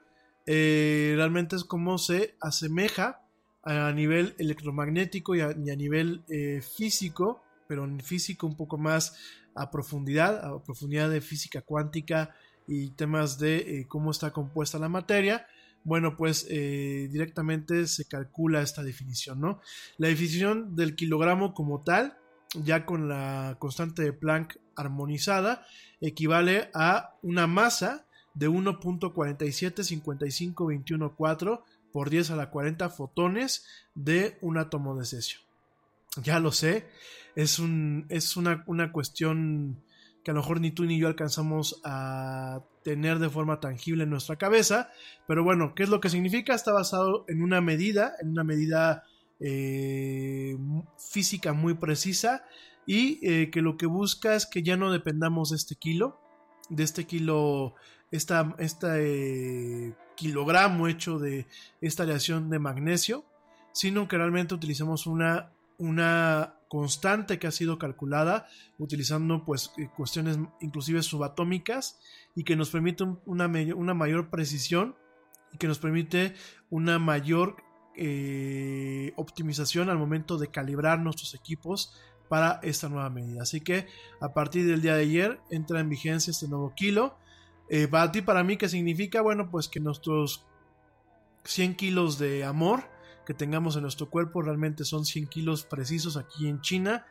eh, realmente es como se asemeja a nivel electromagnético y a, y a nivel eh, físico, pero en físico un poco más a profundidad, a profundidad de física cuántica y temas de eh, cómo está compuesta la materia, bueno, pues eh, directamente se calcula esta definición, ¿no? La definición del kilogramo como tal, ya con la constante de Planck armonizada, equivale a una masa de 1.475521.4 por 10 a la 40 fotones de un átomo de cesio. Ya lo sé, es, un, es una, una cuestión que a lo mejor ni tú ni yo alcanzamos a tener de forma tangible en nuestra cabeza, pero bueno, ¿qué es lo que significa? Está basado en una medida, en una medida eh, física muy precisa y eh, que lo que busca es que ya no dependamos de este kilo, de este kilo, esta, este eh, kilogramo hecho de esta aleación de magnesio, sino que realmente utilizamos una, una constante que ha sido calculada utilizando pues eh, cuestiones inclusive subatómicas y que nos permite un- una, una mayor precisión y que nos permite una mayor eh, optimización al momento de calibrar nuestros equipos para esta nueva medida. Así que a partir del día de ayer entra en vigencia este nuevo kilo. Eh, para ti, para mí, ¿qué significa? Bueno, pues que nuestros 100 kilos de amor que tengamos en nuestro cuerpo realmente son 100 kilos precisos aquí en China.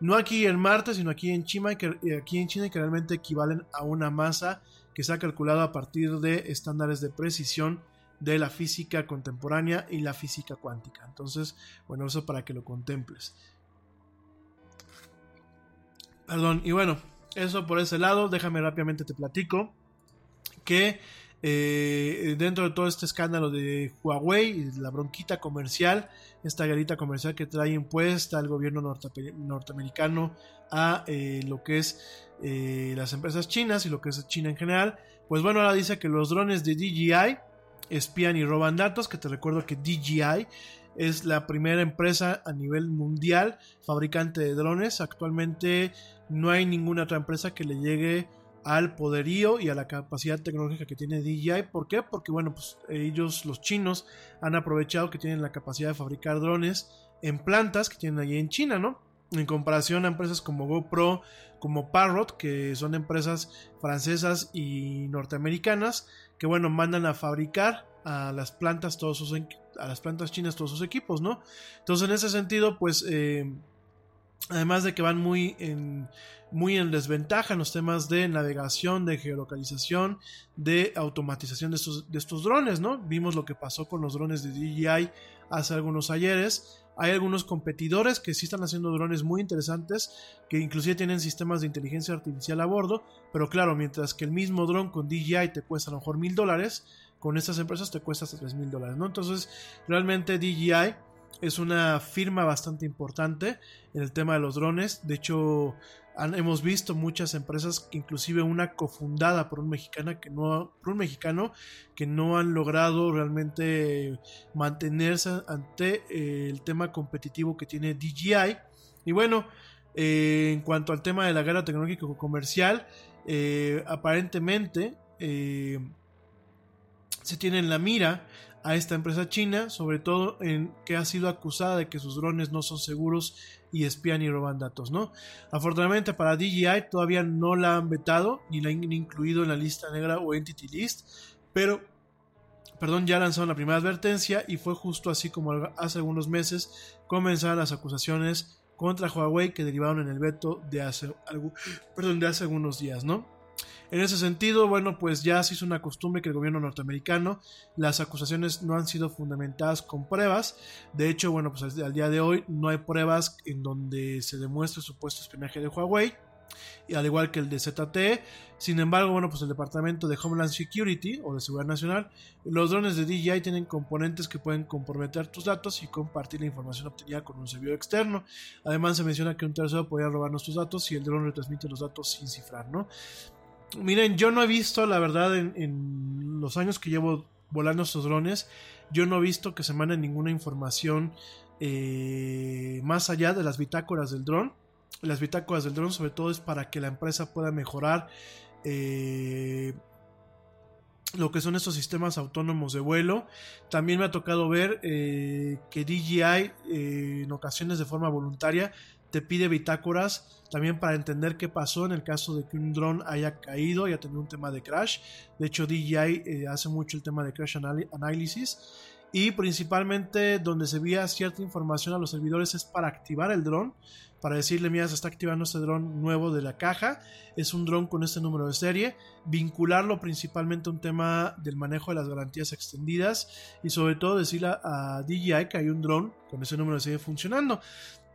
No aquí en Marte, sino aquí en China, que, eh, aquí en China que realmente equivalen a una masa que se ha calculado a partir de estándares de precisión de la física contemporánea y la física cuántica. Entonces, bueno, eso para que lo contemples. Perdón, y bueno, eso por ese lado, déjame rápidamente te platico que eh, dentro de todo este escándalo de Huawei la bronquita comercial, esta garita comercial que trae impuesta el gobierno norte- norteamericano a eh, lo que es eh, las empresas chinas y lo que es China en general, pues bueno, ahora dice que los drones de DJI espían y roban datos, que te recuerdo que DJI es la primera empresa a nivel mundial fabricante de drones. Actualmente no hay ninguna otra empresa que le llegue al poderío y a la capacidad tecnológica que tiene DJI. ¿Por qué? Porque bueno, pues ellos, los chinos, han aprovechado que tienen la capacidad de fabricar drones en plantas que tienen allí en China, ¿no? En comparación a empresas como GoPro, como Parrot, que son empresas francesas y norteamericanas, que bueno, mandan a fabricar a las plantas todos sus a las plantas chinas todos sus equipos, ¿no? Entonces, en ese sentido, pues eh, además de que van muy en, muy en desventaja en los temas de navegación, de geolocalización, de automatización de estos, de estos drones, ¿no? Vimos lo que pasó con los drones de DJI hace algunos ayeres, Hay algunos competidores que sí están haciendo drones muy interesantes, que inclusive tienen sistemas de inteligencia artificial a bordo, pero claro, mientras que el mismo dron con DJI te cuesta a lo mejor mil dólares, con estas empresas te cuesta hasta tres mil dólares, ¿no? Entonces, realmente DJI es una firma bastante importante en el tema de los drones. De hecho, hemos visto muchas empresas, inclusive una cofundada por un mexicana que no, por un mexicano que no han logrado realmente mantenerse ante eh, el tema competitivo que tiene DJI. Y bueno, eh, en cuanto al tema de la guerra tecnológica comercial, eh, aparentemente se tiene en la mira a esta empresa china, sobre todo en que ha sido acusada de que sus drones no son seguros y espían y roban datos, ¿no? Afortunadamente para DJI todavía no la han vetado ni la han incluido en la lista negra o entity list, pero perdón, ya lanzaron la primera advertencia y fue justo así como hace algunos meses comenzaron las acusaciones contra Huawei que derivaron en el veto de hace, perdón, de hace algunos días, ¿no? En ese sentido, bueno, pues ya se hizo una costumbre que el gobierno norteamericano, las acusaciones no han sido fundamentadas con pruebas. De hecho, bueno, pues al, día de hoy no hay pruebas en donde se demuestre el supuesto espionaje de Huawei, y al igual que el de ZTE. Sin embargo, bueno, pues el Departamento de Homeland Security o de Seguridad Nacional, los drones de DJI tienen componentes que pueden comprometer tus datos y compartir la información obtenida con un servidor externo. Además, se menciona que un tercero podría robar nuestros datos si el drone retransmite los datos sin cifrar, ¿no? Miren, yo no he visto, la verdad, en, los años que llevo volando estos drones, yo no he visto que se mande ninguna información eh, más allá de las bitácoras del dron. Las bitácoras del dron, sobre todo, es para que la empresa pueda mejorar eh, lo que son estos sistemas autónomos de vuelo. También me ha tocado ver eh, que DJI, en ocasiones de forma voluntaria, te pide bitácoras también para entender qué pasó en el caso de que un dron haya caído, haya tenido un tema de crash. De hecho, DJI eh, hace mucho el tema de crash analysis. Y principalmente donde se envía cierta información a los servidores es para activar el dron. Para decirle, mira, se está activando este dron nuevo de la caja. Es un dron con este número de serie. Vincularlo principalmente a un tema del manejo de las garantías extendidas. Y sobre todo decirle a, a DJI que hay un dron con ese número de serie funcionando.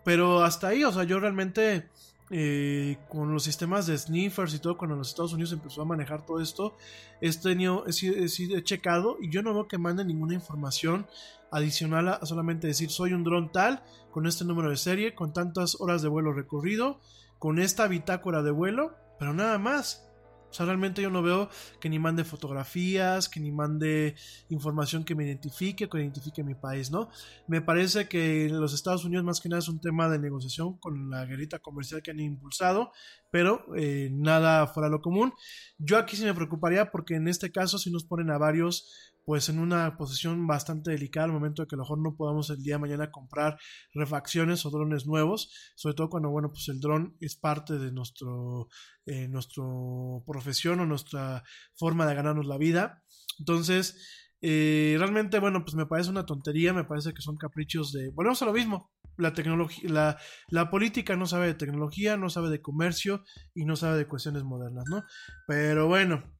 Pero hasta ahí, o sea, yo realmente eh, con los sistemas de sniffers y todo, cuando los Estados Unidos empezó a manejar todo esto, he, tenido, he, he, he checado y yo no veo que manden ninguna información adicional a, a, solamente decir soy un dron tal, con este número de serie, con tantas horas de vuelo recorrido, con esta bitácora de vuelo, pero nada más. O sea, realmente yo no veo que ni mande fotografías, que ni mande información que me identifique, que identifique mi país, ¿no? Me parece que en los Estados Unidos más que nada es un tema de negociación con la guerrita comercial que han impulsado, pero eh, nada fuera lo común. Yo aquí sí me preocuparía porque en este caso si nos ponen a varios pues en una posición bastante delicada al momento de que a lo mejor no podamos el día de mañana comprar refacciones o drones nuevos, sobre todo cuando, bueno, pues el dron es parte de nuestro, eh, nuestro profesión o nuestra forma de ganarnos la vida. Entonces, eh, realmente, bueno, pues me parece una tontería, me parece que son caprichos de, volvemos a lo mismo, la tecnología, la, la política no sabe de tecnología, no sabe de comercio y no sabe de cuestiones modernas, ¿no? Pero bueno,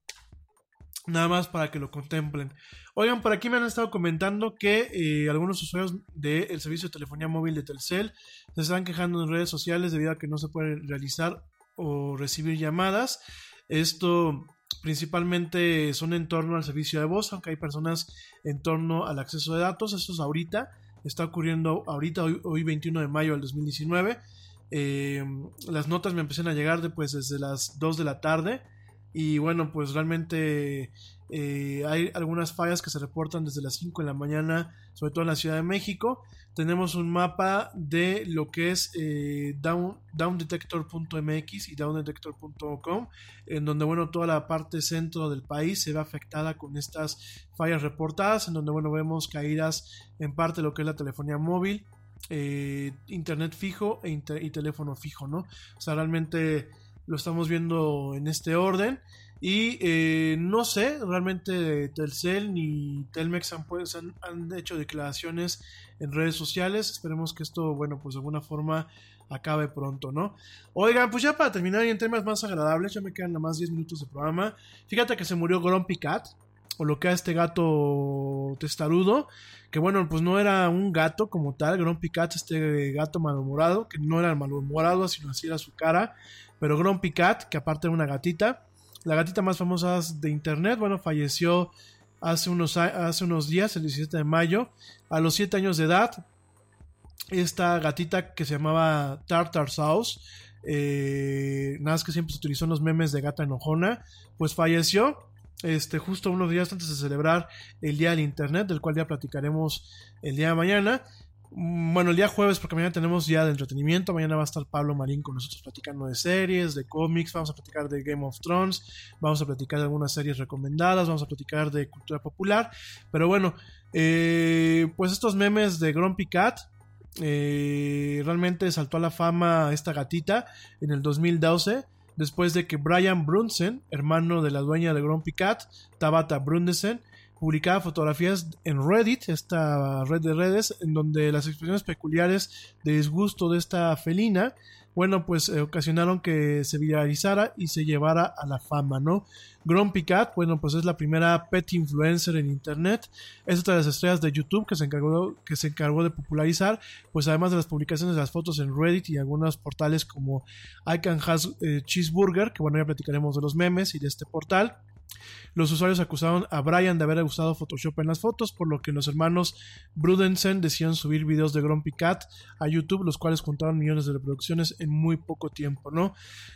Nada más para que lo contemplen. Oigan, por aquí me han estado comentando que eh, algunos usuarios del servicio de telefonía móvil de Telcel se están quejando en redes sociales debido a que no se pueden realizar o recibir llamadas. Esto principalmente son en torno al servicio de voz, aunque hay personas en torno al acceso de datos. Esto es ahorita, está ocurriendo ahorita, hoy, hoy 21 de mayo del 2019. Eh, las notas me empiezan a llegar de, pues, desde las 2 de la tarde. Y bueno, pues realmente eh, hay algunas fallas que se reportan desde las 5 de la mañana, sobre todo en la Ciudad de México. Tenemos un mapa de lo que es eh, down, downdetector.mx y downdetector.com, en donde bueno, toda la parte centro del país se ve afectada con estas fallas reportadas, en donde bueno, vemos caídas en parte de lo que es la telefonía móvil, eh, internet fijo e inter y teléfono fijo, ¿no? O sea, realmente lo estamos viendo en este orden. Y eh, no sé, realmente Telcel ni Telmex han, pues, han, han, hecho declaraciones en redes sociales. Esperemos que esto, bueno, pues de alguna forma acabe pronto, ¿no? Oigan, pues ya para terminar y en temas más agradables, ya me quedan nada más 10 minutos de programa. Fíjate que se murió Grumpy Cat. O lo que a este gato testarudo, que bueno, pues no era un gato como tal, Grumpy Cat, este gato malhumorado, que no era malhumorado, sino así era su cara, pero Grumpy Cat, que aparte era una gatita, la gatita más famosa de internet, bueno, falleció hace unos, hace unos días, el 17 de mayo, a los 7 años de edad, esta gatita que se llamaba Tartar Sauce, eh, nada más que siempre se utilizó en los memes de gata enojona, pues falleció este, justo unos días antes de celebrar el Día del Internet, del cual ya platicaremos el día de mañana. Mm, Bueno, el día jueves, porque mañana tenemos día de entretenimiento. Mañana va a estar Pablo Marín con nosotros platicando de series, de cómics. Vamos a platicar de Game of Thrones. Vamos a platicar de algunas series recomendadas. Vamos a platicar de cultura popular. Pero bueno, eh, pues estos memes de Grumpy Cat. eh, realmente saltó a la fama esta gatita en el 2012 después de que Brian Brunsen, hermano de la dueña de Grumpy Cat, Tabata Brunesen, publicaba fotografías en Reddit, esta red de redes, en donde las expresiones peculiares de disgusto de esta felina, bueno, pues eh, ocasionaron que se viralizara y se llevara a la fama, ¿no? Grumpy Cat, bueno, pues es la primera pet influencer en internet, es otra de las estrellas de YouTube que se encargó, que se encargó de popularizar, pues además de las publicaciones de las fotos en Reddit y algunos portales como I Can Has eh, Cheeseburger, que bueno, ya platicaremos de los memes y de este portal. Los usuarios acusaron a Brian de haber usado Photoshop en las fotos, por lo que los hermanos Brudensen decidieron subir videos de Grumpy Cat a YouTube, los cuales juntaron millones de reproducciones en muy poco tiempo, ¿no?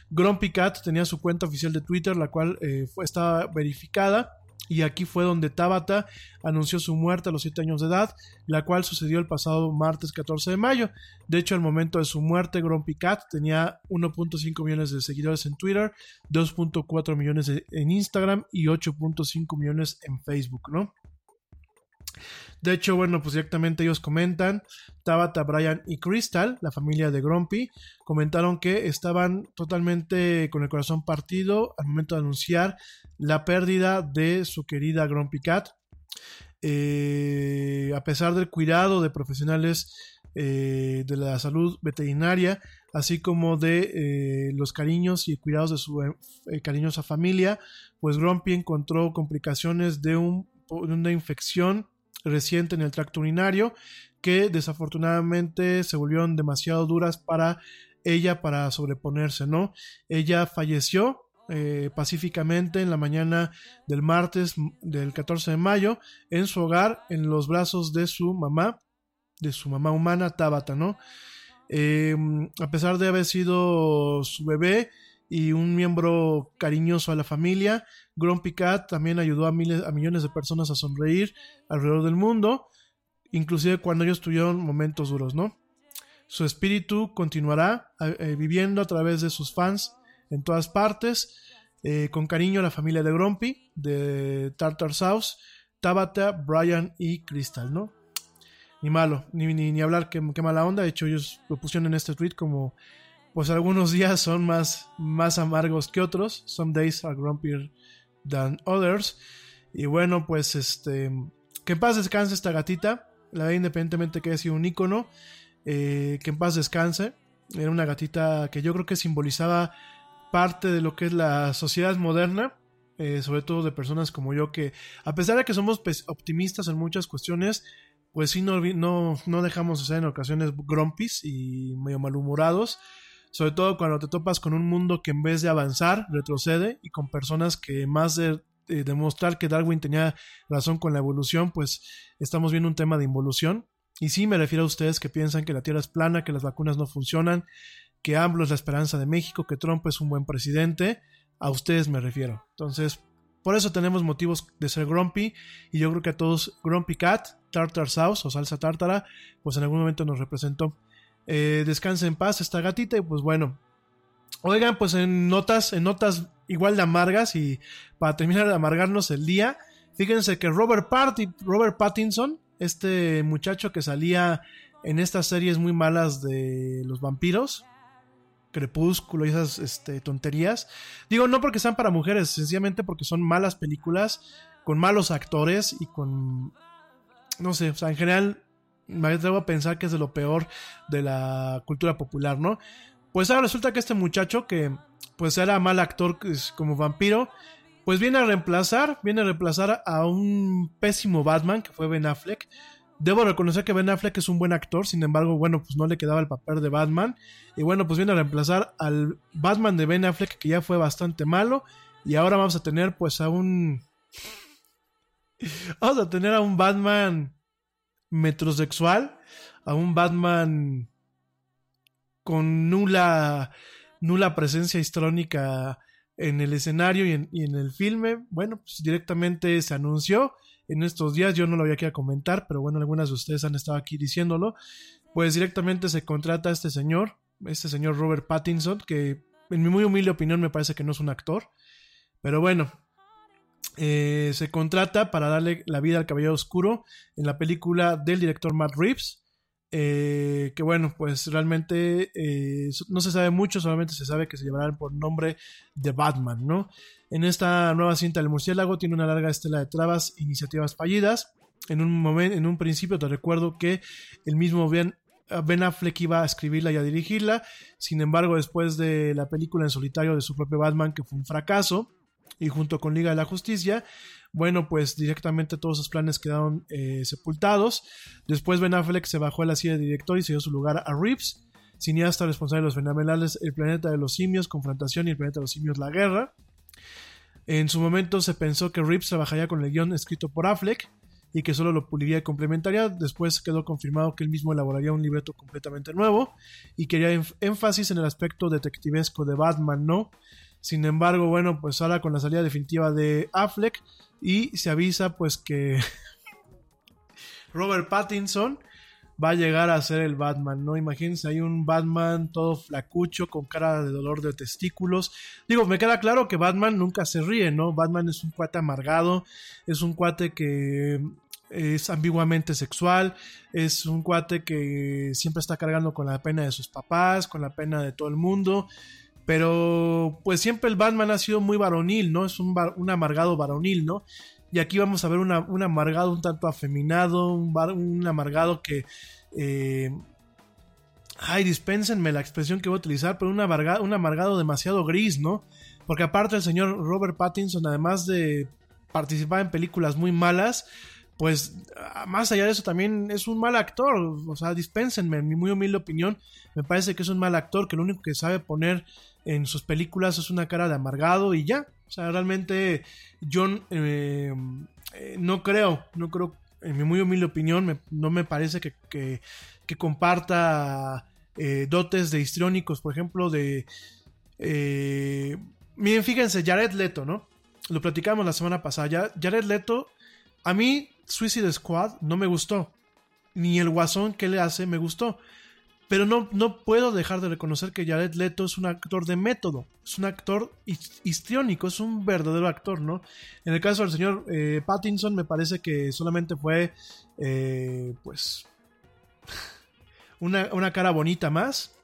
Grumpy Cat tenía su cuenta oficial de Twitter, la cual eh, estaba verificada. Y aquí fue donde Tabata anunció su muerte a los 7 años de edad, la cual sucedió el pasado martes 14 de mayo. De hecho, al momento de su muerte, Grumpy Cat tenía 1.5 millones de seguidores en Twitter, 2.4 millones en Instagram y 8.5 millones en Facebook, ¿no? De hecho, bueno, pues directamente ellos comentan, Tabata, Brian y Crystal, la familia de Grumpy, comentaron que estaban totalmente con el corazón partido al momento de anunciar la pérdida de su querida Grumpy Cat. Eh, a pesar del cuidado de profesionales eh, de la salud veterinaria, así como de eh, los cariños y cuidados de su cariñosa familia, pues Grumpy encontró complicaciones de, de una infección reciente en el tracto urinario que desafortunadamente se volvieron demasiado duras para ella para sobreponerse, ¿no? Ella falleció eh, pacíficamente en la mañana del martes del 14 de mayo en su hogar en los brazos de su mamá, de su mamá humana Tabata, ¿no? Eh, a pesar de haber sido su bebé y un miembro cariñoso a la familia, Grumpy Cat también ayudó a, miles, a millones de personas a sonreír alrededor del mundo, inclusive cuando ellos tuvieron momentos duros, ¿no? Su espíritu continuará eh, viviendo a través de sus fans en todas partes. Eh, con cariño a la familia de Grumpy, de Tartar Sauce, Tabata, Brian y Crystal, ¿no? Ni malo, ni, ni, ni hablar, qué, qué mala onda. De hecho, ellos lo pusieron en este tweet como, pues algunos días son más, más amargos que otros. Some days are grumpier than others. Y bueno, pues este, que en paz descanse esta gatita. La verdad, independientemente que haya sido un ícono, eh, que en paz descanse. Era una gatita que yo creo que simbolizaba parte de lo que es la sociedad moderna, eh, sobre todo de personas como yo que, a pesar de que somos pues, optimistas en muchas cuestiones, pues sí no, no, no dejamos de ser en ocasiones grumpis y medio malhumorados, sobre todo cuando te topas con un mundo que en vez de avanzar, retrocede y con personas que más de eh, demostrar que Darwin tenía razón con la evolución, pues estamos viendo un tema de involución. Y sí me refiero a ustedes que piensan que la Tierra es plana, que las vacunas no funcionan, que AMLO es la esperanza de México, que Trump es un buen presidente. A ustedes me refiero. Entonces, por eso tenemos motivos de ser grumpy. Y yo creo que a todos, Grumpy Cat, Tartar Sauce o salsa tártara, pues en algún momento nos representó. Eh, descanse en paz esta gatita y pues bueno. Oigan, pues en notas, en notas igual de amargas y para terminar de amargarnos el día, fíjense que Robert, Party, Robert Pattinson, este muchacho que salía en estas series muy malas de los vampiros, Crepúsculo y esas este, tonterías. Digo, no porque sean para mujeres, sencillamente porque son malas películas, con malos actores y con... No sé, o sea, en general me atrevo a pensar que es de lo peor de la cultura popular, ¿no? Pues ahora resulta que este muchacho que pues era mal actor como vampiro, pues viene a reemplazar, viene a reemplazar a un pésimo Batman que fue Ben Affleck. Debo reconocer que Ben Affleck es un buen actor, sin embargo, bueno, pues no le quedaba el papel de Batman. Y bueno, pues viene a reemplazar al Batman de Ben Affleck, que ya fue bastante malo. Y ahora vamos a tener pues a un... Vamos a tener a un Batman metrosexual, a un Batman con nula, nula presencia histrónica en el escenario y en, y en el filme. Bueno, pues directamente se anunció en estos días, yo no lo había que comentar, pero bueno, algunas de ustedes han estado aquí diciéndolo. Pues directamente se contrata a este señor, este señor Robert Pattinson, que en mi muy humilde opinión me parece que no es un actor. Pero bueno, eh, se contrata para darle la vida al Caballero Oscuro en la película del director Matt Reeves. Eh, que bueno, pues realmente eh, no se sabe mucho, solamente se sabe que se llevará por nombre de Batman, ¿no? En esta nueva cinta El murciélago tiene una larga estela de trabas, iniciativas fallidas. En un momento, en un principio te recuerdo que el mismo Ben, Ben Affleck iba a escribirla y a dirigirla. Sin embargo, después de la película en solitario de su propio Batman, que fue un fracaso, y junto con Liga de la Justicia, bueno, pues directamente todos esos planes quedaron eh, sepultados. Después Ben Affleck se bajó a la silla de director y se dio su lugar a Reeves, cineasta responsable de los fenomenales El planeta de los simios, Confrontación y El planeta de los simios, La guerra. En su momento se pensó que Reeves trabajaría con el guion escrito por Affleck y que solo lo puliría y complementaría. Después quedó confirmado que él mismo elaboraría un libreto completamente nuevo y quería énfasis en el aspecto detectivesco de Batman, ¿no? Sin embargo, bueno, pues ahora con la salida definitiva de Affleck y se avisa pues que Robert Pattinson va a llegar a ser el Batman, ¿no? Imagínense, hay un Batman todo flacucho, con cara de dolor de testículos. Digo, me queda claro que Batman nunca se ríe, ¿no? Batman es un cuate amargado, es un cuate que es ambiguamente sexual, es un cuate que siempre está cargando con la pena de sus papás, con la pena de todo el mundo. Pero pues siempre el Batman ha sido muy varonil, ¿no? Es un, amargado varonil, ¿no? Y aquí vamos a ver una, un amargado un tanto afeminado, un amargado que... Eh, ay, dispénsenme la expresión que voy a utilizar, pero un amargado, un amargado demasiado gris, ¿no? Porque aparte el señor Robert Pattinson, además de participar en películas muy malas, pues más allá de eso también es un mal actor. O sea, dispénsenme, en mi muy humilde opinión, me parece que es un mal actor que lo único que sabe poner en sus películas es una cara de amargado y ya. O sea, realmente yo eh, no creo, no creo, en mi muy humilde opinión, me, no me parece que, que, comparta eh, dotes de histriónicos, por ejemplo, de... Eh, miren, fíjense, Jared Leto, ¿no? Lo platicamos la semana pasada. Jared Leto, a mí Suicide Squad no me gustó. Ni el guasón que le hace me gustó. Pero no, no puedo dejar de reconocer que Jared Leto es un actor de método, es un actor histriónico, es un verdadero actor, ¿no? En el caso del señor eh, Pattinson me parece que solamente fue, eh, pues, una, una cara bonita más,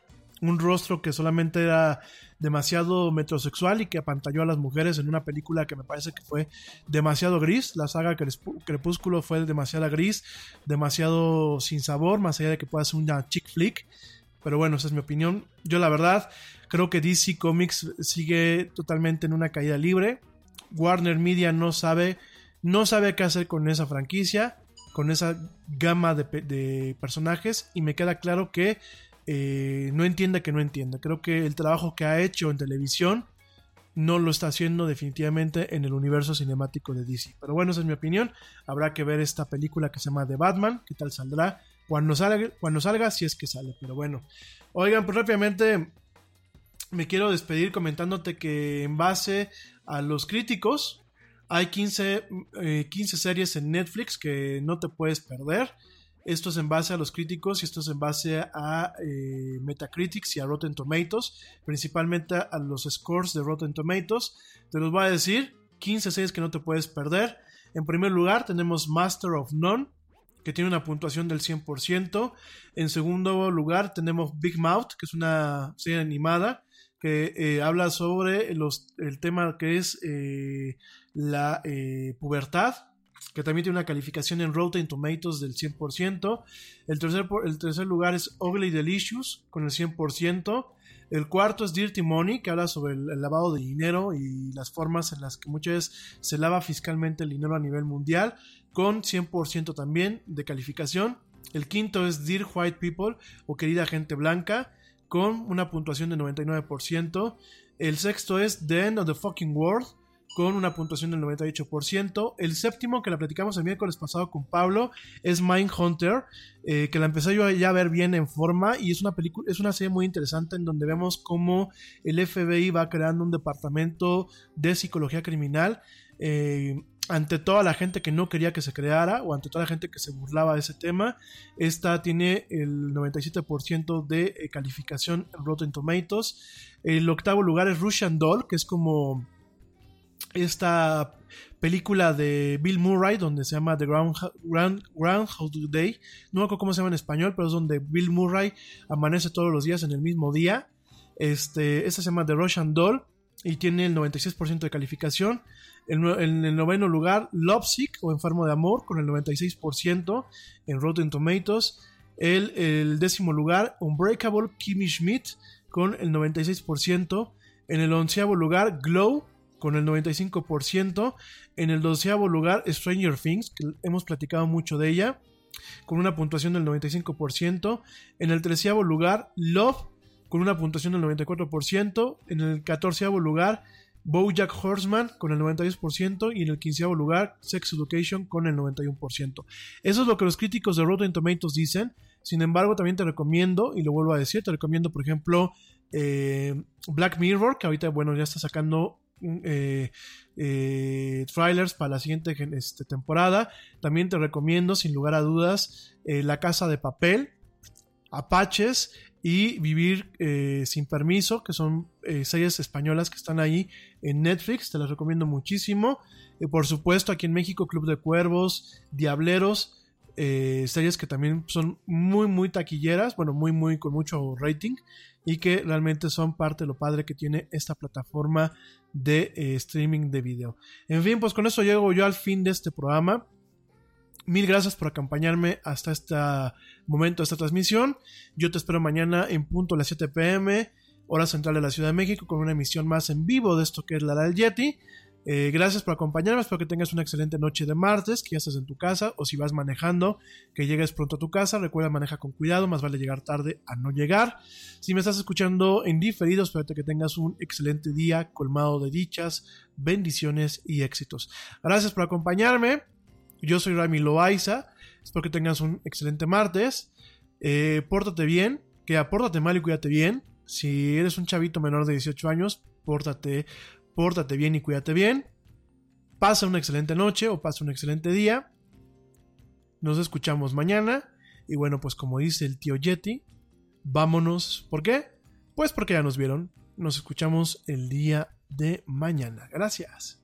un rostro que solamente era demasiado metrosexual y que apantalló a las mujeres en una película que me parece que fue demasiado gris. La saga Crepúsculo fue demasiado gris, demasiado sin sabor, más allá de que pueda ser una chick flick. Pero bueno, esa es mi opinión. Yo la verdad creo que DC Comics sigue totalmente en una caída libre. Warner Media no sabe, no sabe qué hacer con esa franquicia, con esa gama de, de personajes y me queda claro que eh, no entienda que no entienda. Creo que el trabajo que ha hecho en televisión no lo está haciendo definitivamente en el universo cinemático de DC. Pero bueno, esa es mi opinión. Habrá que ver esta película que se llama The Batman, qué tal saldrá cuando salga, cuando salga si es que sale. Pero bueno, oigan, pues rápidamente me quiero despedir comentándote que en base a los críticos hay 15, eh, 15 series en Netflix que no te puedes perder. Esto es en base a los críticos y esto es en base a eh, Metacritics y a Rotten Tomatoes, principalmente a los scores de Rotten Tomatoes. Te los voy a decir, 15 series que no te puedes perder. En primer lugar tenemos Master of None, que tiene una puntuación del 100%. En segundo lugar tenemos Big Mouth, que es una serie animada que eh, habla sobre los, el tema que es eh, la eh, pubertad, que también tiene una calificación en Rotten Tomatoes del 100%. El tercer, el tercer lugar es Ugly Delicious con el 100%. El cuarto es Dirty Money, que habla sobre el, lavado de dinero y las formas en las que muchas veces se lava fiscalmente el dinero a nivel mundial, con 100% también de calificación. El quinto es Dear White People o Querida Gente Blanca, con una puntuación de 99%. El sexto es The End of the Fucking World, con una puntuación del 98%. El séptimo, que la platicamos el miércoles pasado con Pablo, es Mindhunter, eh, que la empecé yo ya a ver bien en forma y es una película, es una serie muy interesante en donde vemos cómo el FBI va creando un departamento de psicología criminal. eh, ante toda la gente que no quería que se creara o ante toda la gente que se burlaba de ese tema, esta tiene el 97% de eh, calificación en Rotten Tomatoes. El octavo lugar es Russian Doll, que es como esta película de Bill Murray donde se llama The Groundhog Ground, Groundhog Day. No me acuerdo cómo se llama en español, pero es donde Bill Murray amanece todos los días en el mismo día. Este, esta se llama The Russian Doll y tiene el 96% de calificación. En el noveno lugar, Lovesick o Enfermo de Amor con el 96% en Rotten Tomatoes. El, el décimo lugar, Unbreakable Kimmy Schmidt con el 96%. En el onceavo lugar, Glow con el 95%. En el doceavo lugar, Stranger Things, que hemos platicado mucho de ella, con una puntuación del 95%. En el treceavo lugar, Love, con una puntuación del 94%. En el catorceavo lugar, Bojack Horseman, con el 92%. Y en el quinceavo lugar, Sex Education, con el 91%. Eso es lo que los críticos de Rotten Tomatoes dicen. Sin embargo, también te recomiendo, y lo vuelvo a decir, te recomiendo, por ejemplo, eh, Black Mirror, que ahorita, bueno, ya está sacando eh, eh, trailers para la siguiente este, temporada. También te recomiendo, sin lugar a dudas, eh, La Casa de Papel, Apaches y Vivir sin Permiso, que son series españolas que están ahí en Netflix. Te las recomiendo muchísimo. Por supuesto, aquí en México, Club de Cuervos, Diableros. Eh, series que también son muy muy taquilleras, bueno, muy muy con mucho rating y que realmente son parte de lo padre que tiene esta plataforma de eh, streaming de video. En fin, pues con eso llego yo al fin de este programa. Mil gracias por acompañarme hasta este momento de esta transmisión. Yo te espero mañana en punto a las 7 pm, hora central de la Ciudad de México, con una emisión más en vivo de esto que es la del Yeti. Eh, gracias por acompañarme, espero que tengas una excelente noche de martes, que ya estés en tu casa o si vas manejando, que llegues pronto a tu casa. Recuerda, maneja con cuidado, más vale llegar tarde a no llegar. Si me estás escuchando en diferido, espero que tengas un excelente día colmado de dichas, bendiciones y éxitos. Gracias por acompañarme. Yo soy Rami Loaiza. Espero que tengas un excelente martes. Eh, pórtate bien, que apórtate mal y cuídate bien. Si eres un chavito menor de 18 años, pórtate, pórtate bien y cuídate bien. Pasa una excelente noche o pasa un excelente día. Nos escuchamos mañana. Y bueno, pues como dice el tío Yeti, vámonos. ¿Por qué? Pues porque ya nos vieron. Nos escuchamos el día de mañana. Gracias.